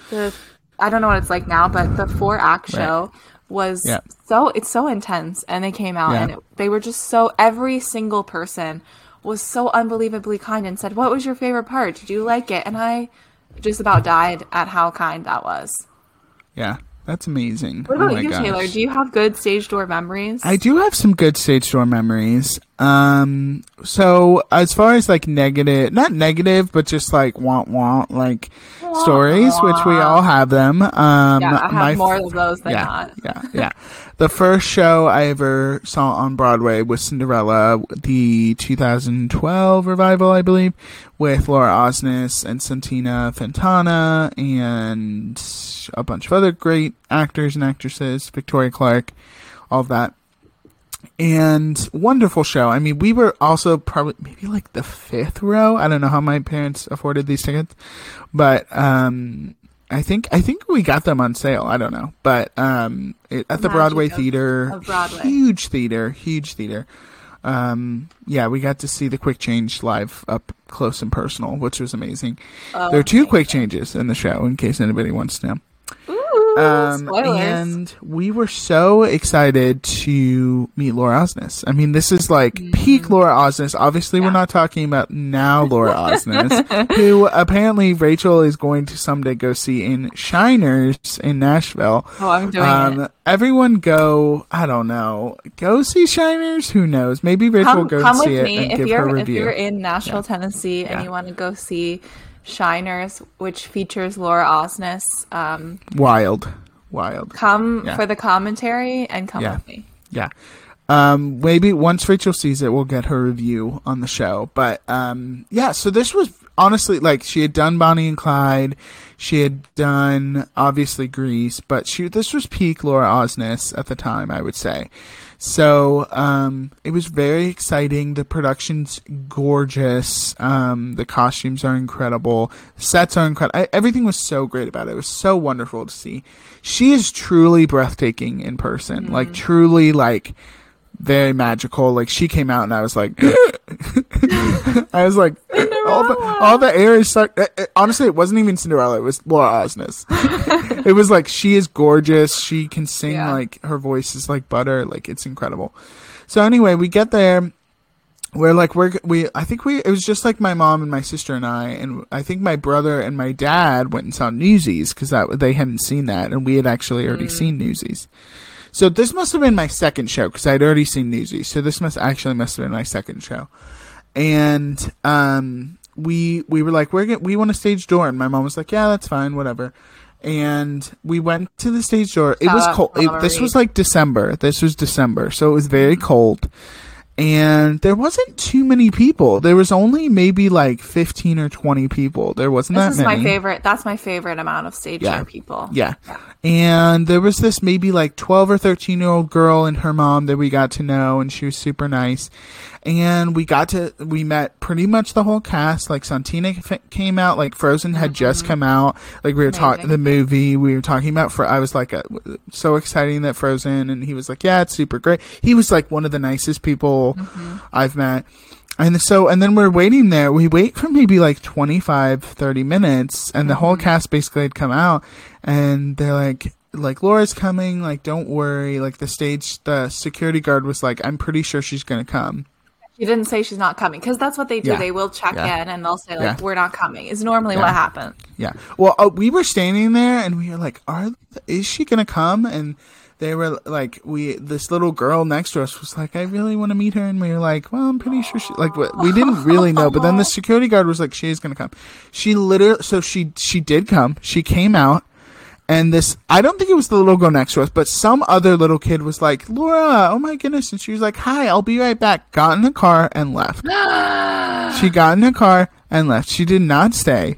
the I don't know what it's like now, but the four act show was Yeah. so it's so intense, and they came out Yeah. and it, they were just so every single person was so unbelievably kind and said, "What was your favorite part? Did you like it?" And I just about died at how kind that was. Yeah, that's amazing. What Oh about my you. Taylor? Do you have good stage door memories? I do have some good stage door memories. Um, so as far as like negative, not negative, but just like want want like stories, which we all have them. Um, yeah, I have my more of those than yeah, not. yeah, yeah. The first show I ever saw on Broadway was Cinderella, the 2012 revival, I believe, with Laura Osnes and Santino Fontana and a bunch of other great actors and actresses, Victoria Clark, all of that. And wonderful show. I mean, we were also probably maybe like the fifth row. I don't know how my parents afforded these tickets, but um, I think I think we got them on sale. I don't know, but um, it, at the Magic Broadway of- theater, of Broadway. huge theater, huge theater. Um, yeah, we got to see the quick change live up close and personal, which was amazing. Oh, there are two amazing. quick changes in the show, in case anybody wants to know. Ooh, Um, and we were so excited to meet Laura Osnes. I mean, this is like peak Laura Osnes. Obviously, we're Mm-hmm. Not talking about now Laura *laughs* Osnes, who apparently Rachel is going to someday go see in Shiners in Nashville. oh, I'm doing Um, it. everyone go, I don't know, go see Shiners? Who knows? Maybe Rachel will go come see it and if give you're her if you're in Nashville, Tennessee, and Yeah. you want to go see Shiners, which features Laura Osnes. Um, Wild. Wild. come Yeah. for the commentary and come Yeah. with me. Yeah. Um, maybe once Rachel sees it, we'll get her review on the show. But um, yeah, so this was honestly like she had done Bonnie and Clyde, she had done obviously Grease, but she this was peak Laura Osnes at the time, I would say. So um, it was very exciting. The production's gorgeous. Um, the costumes are incredible. Sets are incredible. Everything was so great about it. It was so wonderful to see. She is truly breathtaking in person. Like truly, like very magical. Like she came out and I was like, *laughs* I was like, all the all the air is sucked. eh, eh, Honestly, it wasn't even Cinderella. It was Laura Osnes. *laughs* it was like she is gorgeous. She can sing Yeah. like her voice is like butter. Like it's incredible. So anyway, we get there. We're like we're we. I think we. It was just like my mom and my sister and I, and I think my brother and my dad went and saw Newsies because that they hadn't seen that, and we had actually already seen Newsies. So this must have been my second show because I'd already seen Newsies. So this must actually must have been my second show, and um, we we were like we're get, we want a stage door, and my mom was like, yeah, that's fine, whatever. And we went to the stage door. It was cold. It, this was like December. This was December, so it was very cold and there wasn't too many people. There was only maybe like fifteen or twenty people. There wasn't This that is many. my favorite. That's my favorite amount of stage Yeah. people. Yeah. And there was this maybe like 12 or 13 year old girl and her mom that we got to know, and she was super nice. And we got to, we met pretty much the whole cast. Like Santino f- came out, like Frozen had just mm-hmm. come out. Like we were talking, the movie, we were talking about, for, I was like, uh, so exciting that Frozen, and he was like, yeah, it's super great. He was like one of the nicest people mm-hmm. I've met. And so, and then we're waiting there. We wait for maybe like 25, 30 minutes, and the whole mm-hmm. cast basically had come out, and they're like, like, Laura's coming, like, don't worry. Like, the stage, the security guard was like, I'm pretty sure she's gonna come. She didn't say she's not coming because that's what they do. Yeah. They will check Yeah. in and they'll say like, Yeah. "We're not coming." Is normally what happens. Yeah. Well, uh, we were standing there, and we were like, are, is she gonna come? And they were like, we, this little girl next to us was like, I really want to meet her. And we were like, well, I'm pretty sure she, like, we we didn't really know. But then the security guard was like, she is going to come. She literally, so she, she did come. She came out. And this, I don't think it was the little girl next to us, but some other little kid was like, Laura, oh my goodness. And she was like, hi, I'll be right back. Got in the car and left. *gasps* she got in the car and left. She did not stay.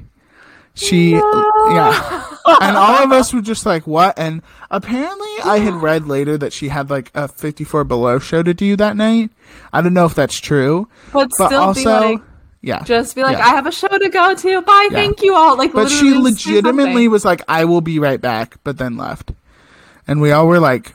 She, yeah. *laughs* and all of us were just like, what? And apparently I had read later that she had like a 54 Below show to do that night. I don't know if that's true. But, But still also, be like, yeah. just be like, yeah. "I have a show to go to. Bye, Yeah. thank you all." Like, But she literally just say legitimately was like, I will be right back, but then left. And we all were like,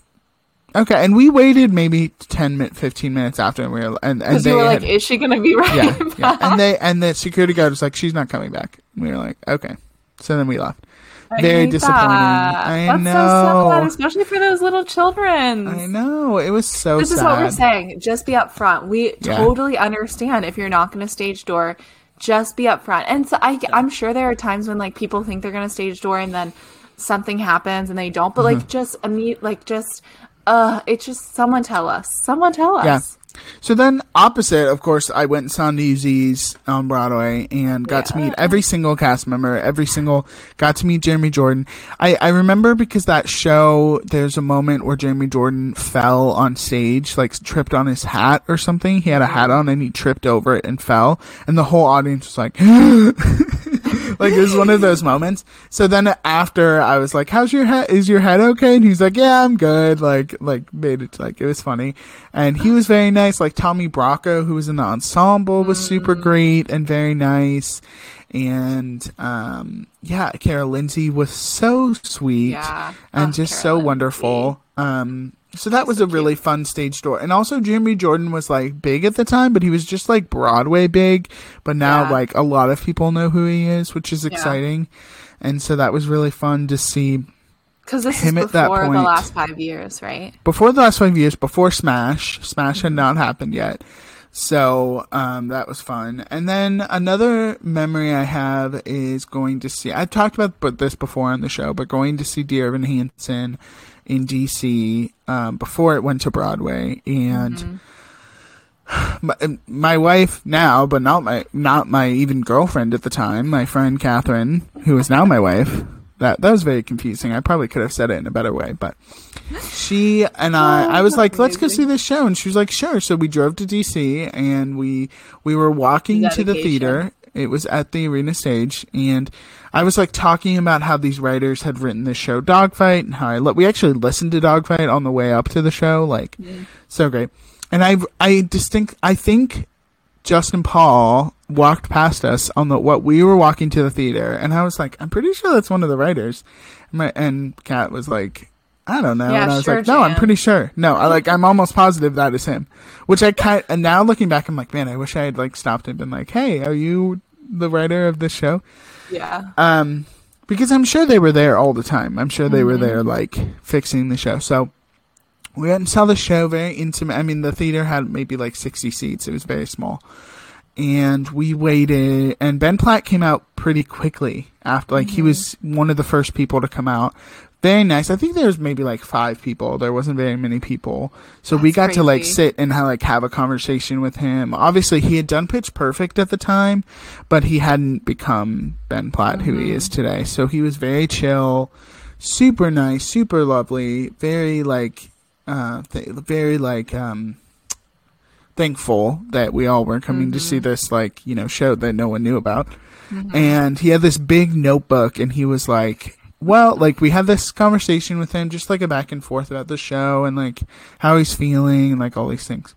okay. And we waited maybe 10 minutes, 15 minutes after, and we were, and, and they you were like, had- "Is she gonna be *laughs* right?" yeah, yeah. And they and the security guard was like, "She's not coming back." And we were like, "Okay." So then we left. I very disappointing. that. I That's know. so sad, especially for those little children. I know. It was so This sad. is what we're saying. Just be upfront. We Yeah. totally understand if you're not going to stage door. Just be upfront. And so I, I'm sure there are times when like people think they're going to stage door and then something happens and they don't. But Mm-hmm. like just immediate, like just, uh, it's just someone tell us. Someone tell us. Yeah. So then, opposite, of course, I went and saw Newsies on Broadway and got to meet every single cast member, every single, got to meet Jeremy Jordan. I, I remember because that show, there's a moment where Jeremy Jordan fell on stage, like tripped on his hat or something. He had a hat mm-hmm. on and he tripped over it and fell. And the whole audience was like, *gasps* *laughs* like it was one of those moments. So then after I was like, "How's your head? Is your head okay?" And he's like, "Yeah, I'm good." Like, like made it like it was funny, and he was very nice. Like Tommy Bracco, who was in the ensemble, was super Mm. great and very nice. And um, yeah, Kara Lindsay was so sweet Yeah. and Oh, just so Kara wonderful. Um, so that was a really fun stage door. And also Jeremy Jordan was like big at the time, but he was just like Broadway big. But now Yeah. like a lot of people know who he is, which is exciting. And so that was really fun to see Because this Him is at that before the point. last five years, right? before the last five years, before Smash. Smash had not happened yet. So um, that was fun. And then another memory I have is going to see. I've talked about this before on the show, but going to see Dear Evan Hansen in DC um, before it went to Broadway, and *sighs* my, my wife now, but not my not my even girlfriend at the time, my friend Catherine, who is now my wife. That that was very confusing. I probably could have said it in a better way, but she and I, I was like, let's go see this show, and she was like, sure. So we drove to DC, and we we were walking to the theater. It was at the arena stage, and I was like talking about how these writers had written this show Dogfight, and how I lo- we actually listened to Dogfight on the way up to the show, like so great. And I I distinct I think Justin Paul walked past us on the what we were walking to the theater, and I was like, I'm pretty sure that's one of the writers. And, my, and Kat was like, I don't know, Yeah, and I was sure, like, No, I'm pretty sure. No, I like I'm almost positive that is him. Which I kind and now looking back, I'm like, man, I wish I had like stopped and been like, Hey, are you the writer of this show? Yeah. Um, because I'm sure they were there all the time. I'm sure they Mm-hmm. were there like fixing the show. So we went and saw the show very intimate. I mean, the theater had maybe like 60 seats. It was very small. And we waited, and Ben Platt came out pretty quickly after, like, he was one of the first people to come out. Very nice. I think there was maybe like five people. There wasn't very many people. So we got That's to like sit and have, like have a conversation with him. Obviously, he had done Pitch Perfect at the time, but he hadn't become Ben Platt who he is today. So he was very chill, super nice, super lovely, very like, uh, th- very like um, thankful that we all were coming to see this like you know show that no one knew about. And he had this big notebook, and he was like, well, like we had this conversation with him, just like a back and forth about the show and like how he's feeling and like all these things.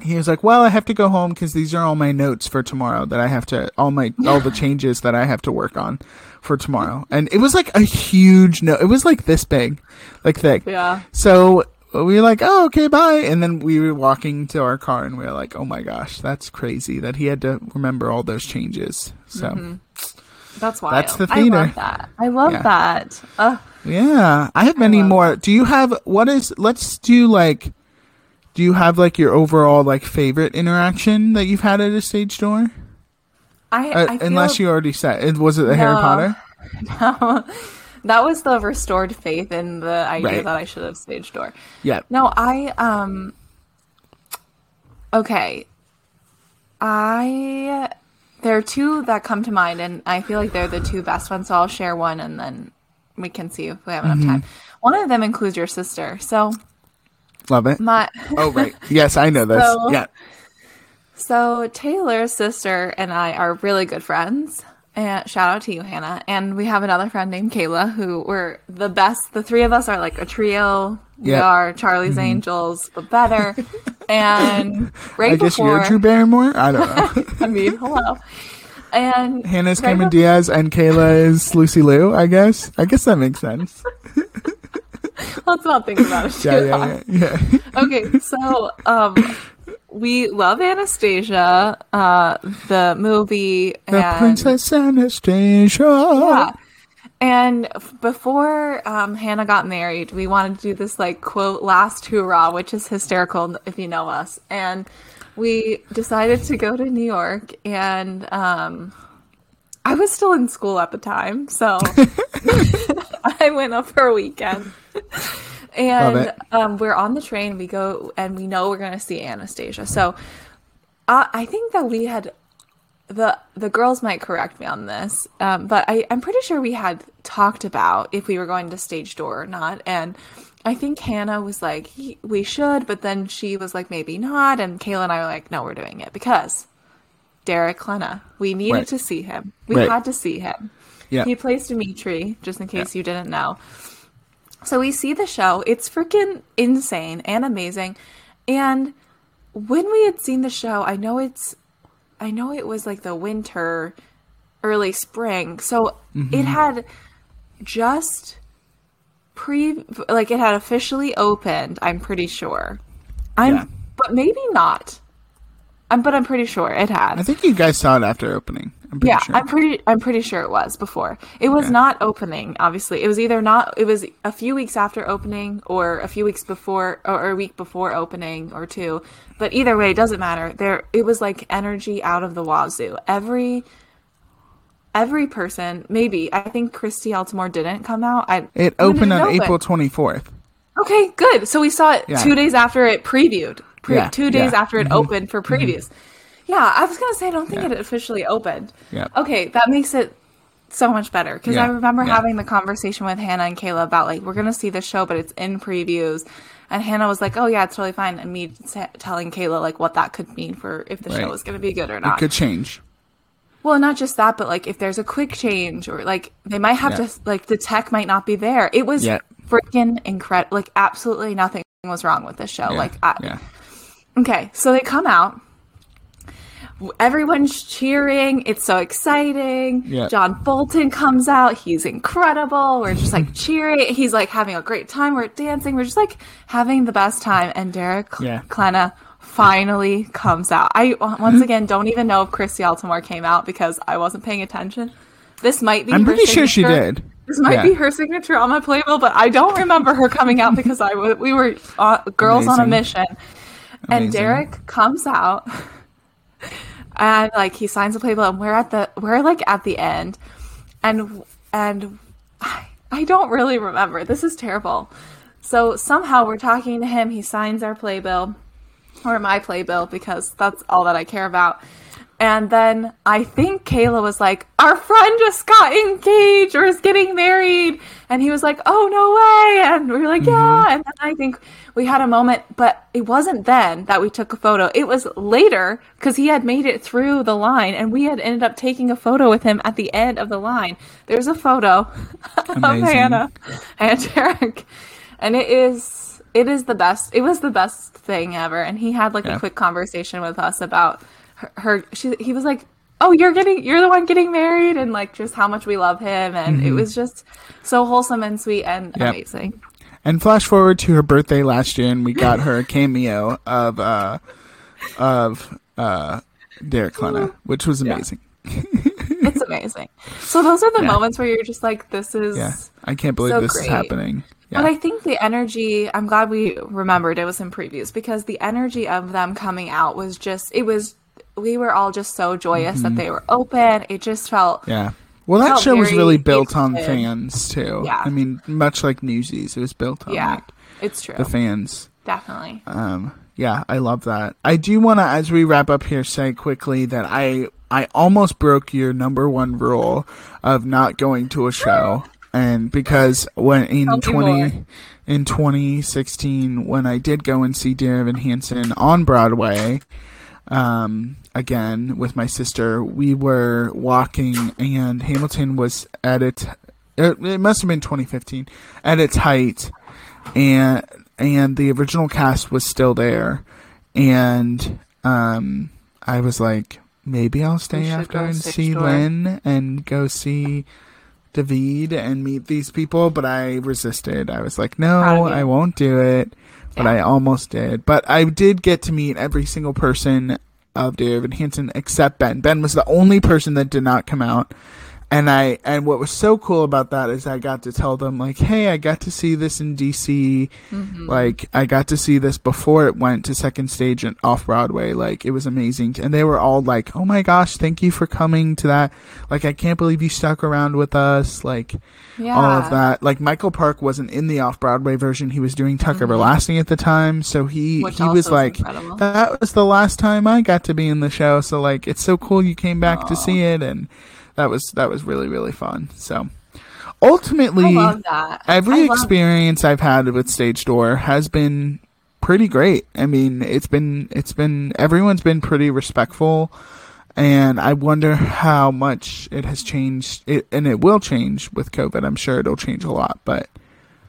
He was like, "Well, I have to go home because these are all my notes for tomorrow that I have to all my all the *laughs* changes that I have to work on for tomorrow." And it was like a huge note. It was like this big, like thick. Yeah. So we were like, "Oh, okay, bye." And then we were walking to our car, and we were like, "Oh my gosh, that's crazy that he had to remember all those changes." So mm-hmm. That's wild. That's the I theater. love that. I love Yeah. that. Uh, Yeah, I have many love more. Do you have what is? Let's do like. Do you have like your overall like favorite interaction that you've had at a stage door? I, Uh, I feel, unless you already said it, was it the Harry Potter. *laughs* No. That was the restored faith in the idea Right. that I should have stage door. Yeah. No, I um okay. I there are two that come to mind and I feel like they're the two best ones, so I'll share one and then we can see if we have enough time. Mm-hmm. One of them includes your sister. So Love it. my *laughs* Oh right. Yes, I know this. So- yeah. So Taylor's sister and I are really good friends. And shout out to you, Hannah. And we have another friend named Kayla who we're the best. The three of us are like a trio. We are Charlie's Angels, but better. *laughs* and right I guess before, you're Drew Barrymore. I don't know. *laughs* I mean, hello. And Hannah's right Cameron before- Diaz and Kayla is Lucy Liu. I guess. I guess that makes sense. *laughs* let's not think about it Yeah, yeah, yeah. yeah. okay, so um, we love Anastasia, uh, the movie, The and Princess Anastasia. yeah. And before um, Hannah got married, we wanted to do this like quote last hurrah, which is hysterical if you know us. And we decided to go to New York, and um, I was still in school at the time, so *laughs* *laughs* I went up for a weekend. And um, we're on the train. We go, and we know we're going to see Anastasia. So uh, I think that we had the the girls might correct me on this, um, but I, I'm pretty sure we had talked about if we were going to stage door or not. And I think Hannah was like, we should, but then she was like, maybe not. And Kayla and I were like, no, we're doing it because Derek Klena, we needed Right. to see him. We Right. had to see him. Yeah. He plays Dimitri, just in case you didn't know. So we see the show. It's freaking insane and amazing. And when we had seen the show, I know it's I know it was like the winter, early spring. So Mm-hmm. it had just pre like it had officially opened, I'm pretty sure. I'm Yeah. but maybe not. I'm but I'm pretty sure it had. I think you guys saw it after opening. I'm pretty Yeah, sure. I'm pretty. I'm pretty sure it was before. It was not opening. Obviously, it was either not. It was a few weeks after opening, or a few weeks before, or a week before opening, or two. But either way, it doesn't matter. There, it was like energy out of the wazoo. Every, every person. Maybe I think Christy Altomare didn't come out. I it opened on open? April 24th. Okay, good. So we saw it Yeah. two days after it previewed. Pre- Yeah, two days yeah. after it mm-hmm. opened for mm-hmm. previews. Yeah, I was gonna say I don't think Yeah. it officially opened. Yeah. Okay, that makes it so much better because I remember yeah. having the conversation with Hannah and Kayla about like we're gonna see the show, but it's in previews. And Hannah was like, "Oh yeah, it's totally fine." And me t- telling Kayla like what that could mean for if the show was going to be good or not. It could change. Well, not just that, but like if there's a quick change or like they might have Yeah. to like the tech might not be there. It was Yeah. freaking incredible. Like absolutely nothing was wrong with this show. Yeah, Like I, yeah. okay, so they come out. Everyone's cheering. It's so exciting. Yeah. John Bolton comes out. He's incredible. We're just like cheering. He's like having a great time. We're dancing. We're just like having the best time. And Derek Yeah. Klena finally comes out. I once *laughs* again don't even know if Christy Altomare came out because I wasn't paying attention. This might be. I'm pretty sure she did. This might Yeah. be her signature on my playbill, but I don't remember her coming out because I we were uh, girls on a Amazing. mission, and Derek comes out, *laughs* and like he signs the playbill, and we're at the we're like at the end, and and I, I don't really remember. This is terrible. So somehow we're talking to him. He signs our playbill, or my playbill, because that's all that I care about. And then I think Kayla was like, Our friend just got engaged or is getting married. And he was like, Oh, no way. And we were like, mm-hmm. Yeah. And then I think we had a moment, but it wasn't then that we took a photo. It was later because he had made it through the line and we had ended up taking a photo with him at the end of the line. There's a photo *laughs* of Hannah and *laughs* Derek. And it is it is the best. It was the best thing ever. And he had like Yeah. a quick conversation with us about her, her she he was like oh you're getting you're the one getting married and like just how much we love him and it was just so wholesome and sweet and Yep. amazing And flash forward to her birthday last year, and we got her a cameo of uh, of uh, Derek Klena, which was amazing. *laughs* it's amazing so those are the Yeah. moments where you're just like this is Yeah, I can't believe So this great. is happening. yeah. But I think the energy, I'm glad we remembered it was in previews because the energy of them coming out was just, it was, we were all just so joyous Mm-hmm. that they were open. It just felt, yeah. Well, that show was really built on fans too. Yeah. I mean, much like Newsies, it was built on yeah, like, it's true. the fans. Definitely. Um, yeah, I love that. I do want to, as we wrap up here, say quickly that I I almost broke your number one rule of not going to a show, and because when in twenty in twenty sixteen when I did go and see Dear Evan Hansen on Broadway, um, again with my sister, we were walking and Hamilton was at its it, it must have been 2015 at its height. And and the original cast was still there. And um I was like maybe I'll stay after and see door. Lin and go see David and meet these people. But I resisted. I was like no. I won't do it but. I almost did. But I did get to meet every single person of Dear Evan Hansen except Ben. Ben was the only person that did not come out and I and what was so cool about that is I got to tell them like, hey, I got to see this in DC. Mm-hmm. Like I got to see this before it went to second stage and off Broadway. Like it was amazing, and they were all like, oh my gosh, thank you for coming to that. Like I can't believe you stuck around with us. Like Yeah. all of that. Like Michael Park wasn't in the off Broadway version; he was doing Tuck Everlasting at the time, so he Mm-hmm. Which he was like, incredible. that was the last time I got to be in the show. So like, it's so cool you came back to see it, and that was that was really really fun. So ultimately, I love that. every experience I've had with Stage Door has been pretty great. I mean, it's been it's been everyone's been pretty respectful, and I wonder how much it has changed. It and it will change with COVID. I'm sure it'll change a lot, but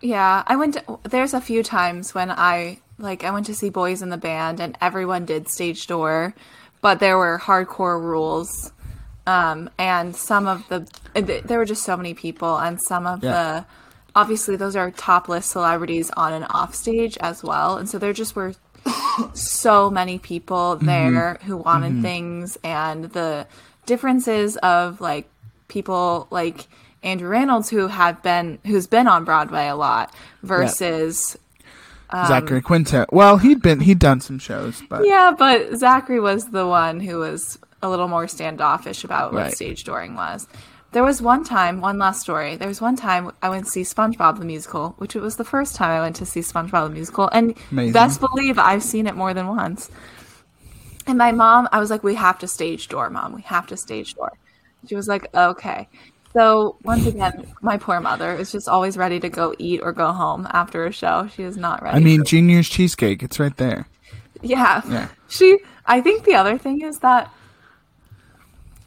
Yeah, I went. To, there's a few times when I like I went to see Boys in the Band, and everyone did stage door, but there were hardcore rules, um, and some of the there were just so many people, and some of Yeah. the obviously those are top list celebrities on and off stage as well, and so there just were *coughs* so many people mm-hmm. there who wanted mm-hmm. things. And the differences of like people like Andrew Rannells who have been who's been on Broadway a lot versus um, Zachary Quinto. Well, he'd been he'd done some shows, but yeah, but Zachary was the one who was a little more standoffish about what Right. stage dooring was. There was one time, one last story. There was one time I went to see SpongeBob the musical, which it was the first time I went to see SpongeBob the musical, and Amazing. best believe I've seen it more than once. And my mom, I was like, "We have to stage door, mom. We have to stage door." She was like, "Okay." So once again, my poor mother is just always ready to go eat or go home after a show. She is not ready. I mean, Junior's cheesecake. It's right there. yeah. Yeah. She I think the other thing is that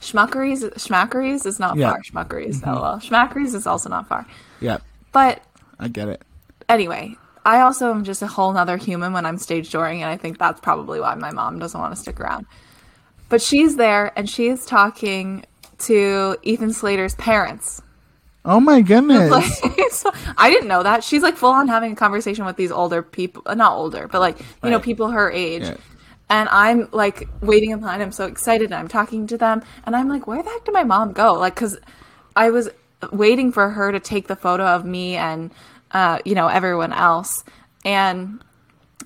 Schmuckeries Schmackary's is not Yeah. far. Schmuckeries, mm-hmm. lol. Schmackary's is also not far. Yep, But I get it. anyway, I also am just a whole nother human when I'm stage dooring, and I think that's probably why my mom doesn't want to stick around. But she's there and she's talking to Ethan Slater's parents. Oh my goodness! Like, *laughs* so- I didn't know that. She's like full on having a conversation with these older people, not older, but like, you know, people her age. Yeah. And I'm like waiting in line. I'm so excited. And I'm talking to them. And I'm like, where the heck did my mom go? Like, cause I was waiting for her to take the photo of me and, uh, you know, everyone else. And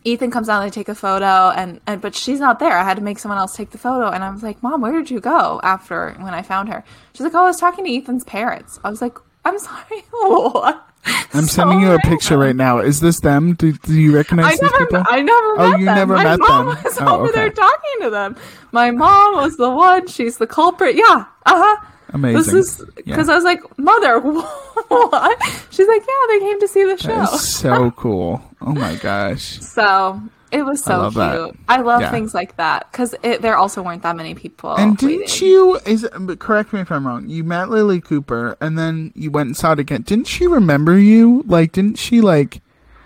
Ethan comes out and they take a photo and, and but she's not there. I had to make someone else take the photo and I was like, Mom, where did you go after when I found her? She's like, Oh, I was talking to Ethan's parents. I was like, I'm *laughs* sorry. *laughs* *laughs* I'm sending you a picture right now. Is this them? Do, do you recognize I these never, people? I never Oh, met you them. never My met mom them. was Oh, over there talking to them. My mom was the one. She's the culprit. Yeah. Uh huh. Amazing. This is Yeah. because I was like, Mother, *laughs* what? She's like, Yeah, they came to see the show. So *laughs* cool. Oh my gosh. So it was so love cute. that. I love Yeah. things like that because there also weren't that many people. And didn't waiting. you? Is correct me if I'm wrong. You met Lilli Cooper, and then you went and saw it again. Didn't she remember you? Like, didn't she like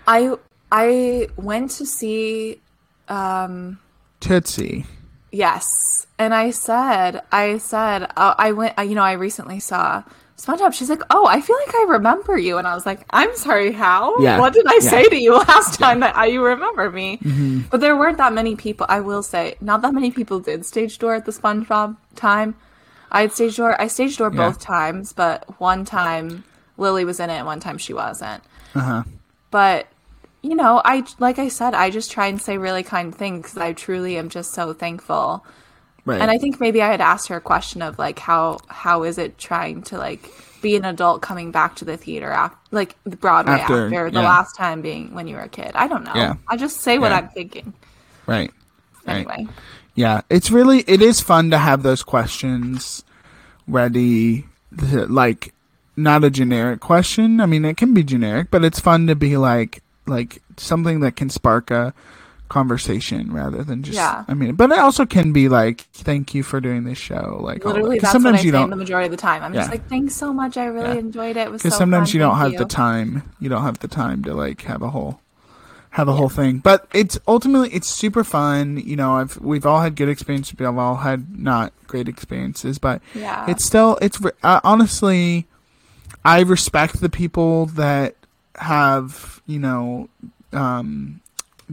I I went to see um Tootsie? Yes. And I said, I said, uh, I went, uh, you know, I recently saw SpongeBob. She's like, oh, I feel like I remember you. And I was like, I'm sorry, how? Yeah. What did I Yeah. Mm-hmm. say to you last time that I, you remember me? But there weren't that many people. I will say, not that many people did stage door at the SpongeBob time. I had stage door. I stage door Yeah. both times, but one time Lilli was in it, and one time she wasn't. Uh huh. But you know, I like I said, I just try and say really kind things because I truly am just so thankful. Right. And I think maybe I had asked her a question of like how how is it trying to like be an adult coming back to the theater after like the Broadway After, after, the yeah. last time being when you were a kid. I don't know. Yeah. I just say what Yeah. I'm thinking. right. Right. Anyway. Yeah, it's really it is fun to have those questions ready to, like not a generic question. I mean, it can be generic, but it's fun to be like like something that can spark a conversation rather than just Yeah. I mean, but it also can be like thank you for doing this show like literally that. Literally 'Cause that's what I sometimes you don't the majority of the time. I'm just like, thanks so much. I really Yeah. enjoyed it. It was because so sometimes fun. you don't Thank have the time you don't have the time to like have a whole have a whole thing but it's ultimately it's super fun you know i've we've all had good experiences we've all had not great experiences but Yeah. it's still it's uh, honestly i respect the people that have you know um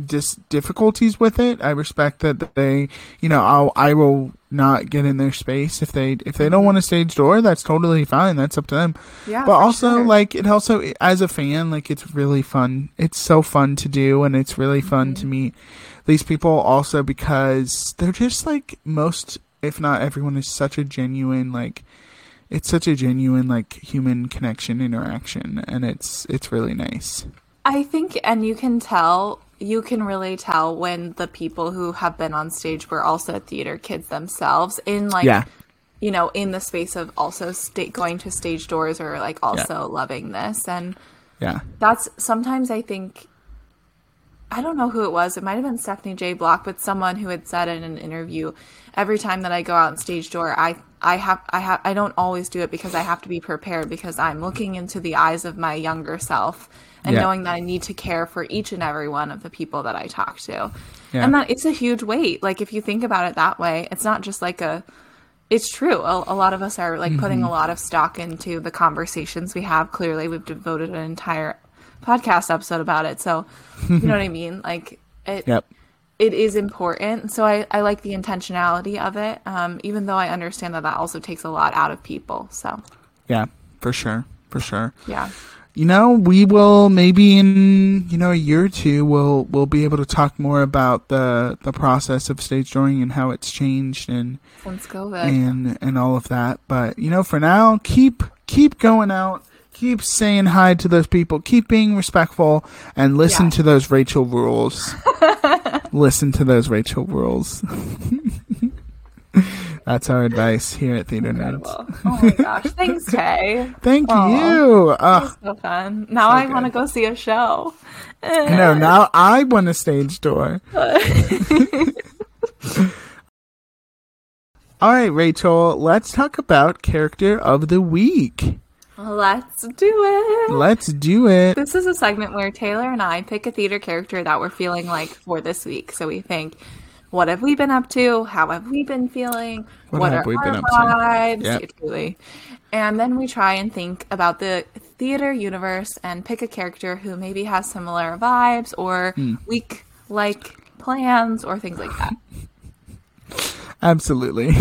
dis- difficulties with it. I respect that they, you know, I'll, I will not get in their space if they if they don't want a stage door. That's totally fine. That's up to them. Yeah, but also sure. like it also as a fan, like it's really fun. It's so fun to do, and it's really fun Mm-hmm. to meet these people. Also because they're just like most, if not everyone, is such a genuine like. It's such a genuine like human connection interaction, and it's it's really nice. I think, and you can tell, you can really tell when the people who have been on stage were also theater kids themselves in like, Yeah. you know, in the space of also sta- going to stage doors or like also loving this. And Yeah. that's sometimes I think, I don't know who it was. It might have been Stephanie J. Block, but someone who had said in an interview, every time that I go out on stage door, I, I have, I have, I don't always do it because I have to be prepared because I'm looking into the eyes of my younger self and Yeah. knowing that I need to care for each and every one of the people that I talk to. Yeah. And that it's a huge weight. Like if you think about it that way, it's not just like a, it's true. A, a lot of us are like putting Mm-hmm. a lot of stock into the conversations we have. Clearly, we've devoted an entire podcast episode about it. So, you know what I *laughs* mean? Like, it, Yep. it is important. So, I, I like the intentionality of it, um, even though I understand that that also takes a lot out of people. So, Yeah. For sure. For sure. yeah. you know we will maybe in you know a year or two we'll we'll be able to talk more about the the process of stage dooring and how it's changed and and and all of that but you know for now keep keep going out keep saying hi to those people keep being respectful and listen Yeah. to those rachel rules *laughs* listen to those rachel rules *laughs* that's our advice here at theater nerds Oh my gosh. Thanks, *laughs* Tay. thank Aw. you Ugh. Ah. So fun. Now I want to go see a show. I know. Now I want a stage door. All right, Rachel. Let's talk about character of the week. Let's do it. Let's do it. This is a segment where Taylor and I pick a theater character that we're feeling like for this week. So we think, what have we been up to? How have we been feeling? What have are we been up to? vibes? Yep. Yeah, truly. And then we try and think about the theater universe and pick a character who maybe has similar vibes or Hmm. week like plans or things like that. Absolutely. *laughs*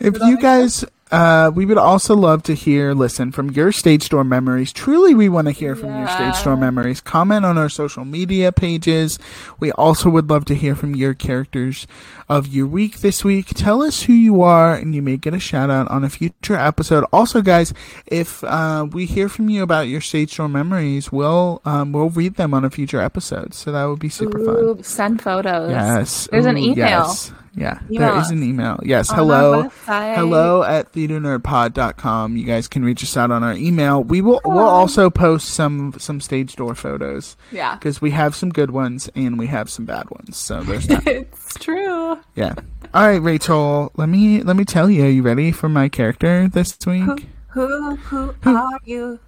if you guys, uh, we would also love to hear, listen, from your stage door memories. Truly, we want to hear from your stage Yeah. door memories. Comment on our social media pages. We also would love to hear from your characters of your week this week. Tell us who you are, and you may get a shout out on a future episode. Also, guys, if uh, we hear from you about your stage door memories, we'll um, we'll read them on a future episode. So that would be super fun. Send photos. Yes. There's an email. Yes. Yeah. Email there is us. an email. Yes. On hello. Hello at theaternerdpod.com. You guys can reach us out on our email. We will we'll also post some some stage door photos Yeah. because we have some good ones and we have some bad ones. So there's that. *laughs* It's true. yeah. All right, Rachel. Let me let me tell you. Are you ready for my character this week? Who who are you?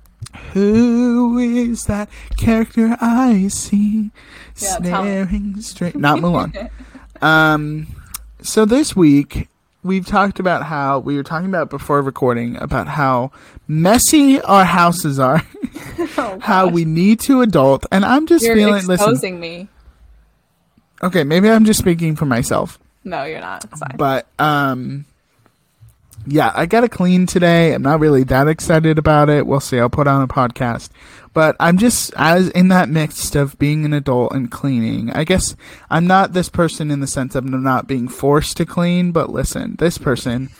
Who is that character I see Yeah, staring straight? Not Mulan. *laughs* um, so this week we've talked about how we were talking about before recording about how messy our houses are, *laughs* Oh, how we need to adult, and I'm just You're feeling. Listen, exposing me. okay, maybe I'm just speaking for myself. No, you're not. But um yeah, I got to clean today. I'm not really that excited about it. We'll see. I'll put on a podcast. But I'm just as in that mix of being an adult and cleaning. I guess I'm not this person in the sense of not being forced to clean, but listen, this person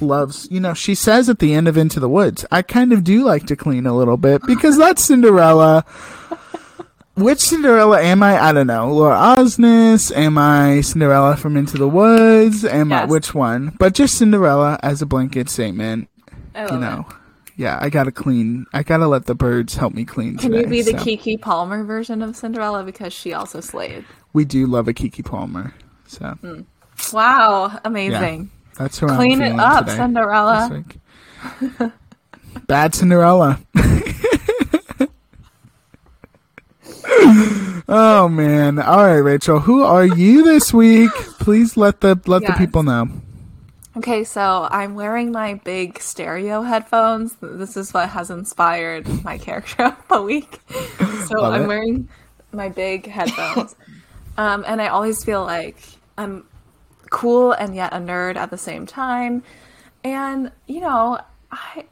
loves, you know, she says at the end of Into the Woods, I kind of do like to clean a little bit because that's Cinderella. Which Cinderella am I? I don't know. Laura Osnes? Am I Cinderella from Into the Woods? Am I which one? But just Cinderella as a blanket statement. You know. it. Yeah, I gotta clean. I gotta let the birds help me clean Can today. you be the so. Keke Palmer version of Cinderella because she also slayed? We do love a Keke Palmer. So hmm. Wow, amazing. that's who I'm Clean it up, today, Cinderella. Bad Cinderella. *laughs* oh man. All right, Rachel. Who are you this week? Please let the let the people know. Okay, so I'm wearing my big stereo headphones. This is what has inspired my character *laughs* of the week. So Love I'm it. wearing my big headphones. um, and I always feel like I'm cool and yet a nerd at the same time. And, you know, I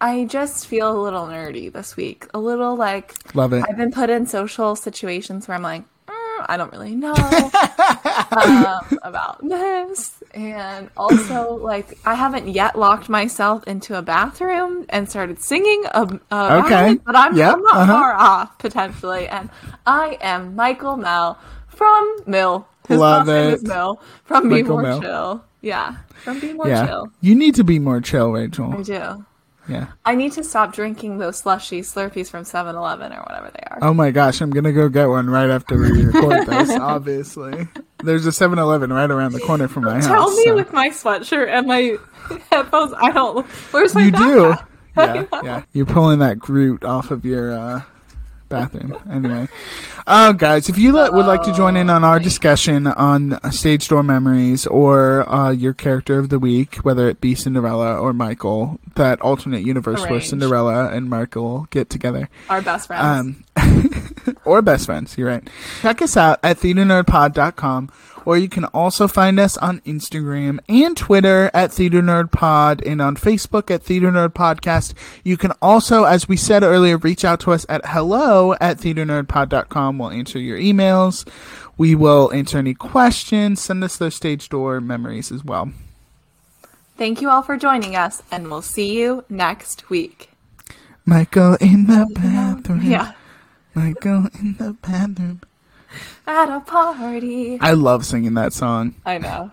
I just feel a little nerdy this week. A little like Love it. I've been put in social situations where I'm like, "Mm, I don't really know *laughs* um, about this. And also, like, I haven't yet locked myself into a bathroom and started singing. Um, uh, Okay. But I'm, Yep, I'm not uh-huh. far off, potentially. And I am Michael Mell from Mill. His Love last name it. is Mill from Be More Mill. Chill. Yeah, from Be More yeah. Chill. You need to be more chill, Rachel. I do. Yeah. I need to stop drinking those slushy Slurpees from 7 Eleven or whatever they are. Oh my gosh, I'm gonna go get one right after we record *laughs* this. Obviously, there's a 7-Eleven right around the corner from my house. Tell me so- with my sweatshirt and my *laughs* headphones, I don't. Where's my you do. Yeah, yeah. *laughs* You're pulling that Groot off of your uh, bathroom. Anyway, uh, guys, if you li- would like to join in on our discussion on stage door memories or uh, your character of the week, whether it be Cinderella or Michael, that alternate universe where Arranged. Cinderella and Michael get together. Our best friends. Um, *laughs* or best friends, you're right. Check us out at theaternerdpod.com, or you can also find us on Instagram and Twitter at Theater Nerd Pod and on Facebook at Theater Nerd Podcast. You can also, as we said earlier, reach out to us at hello at theaternerdpod.com. We'll answer your emails. We will answer any questions. Send us those stage door memories as well. Thank you all for joining us, and we'll see you next week. Michael in the bathroom. Yeah. Michael in the bathroom. At a party. I love singing that song. I know.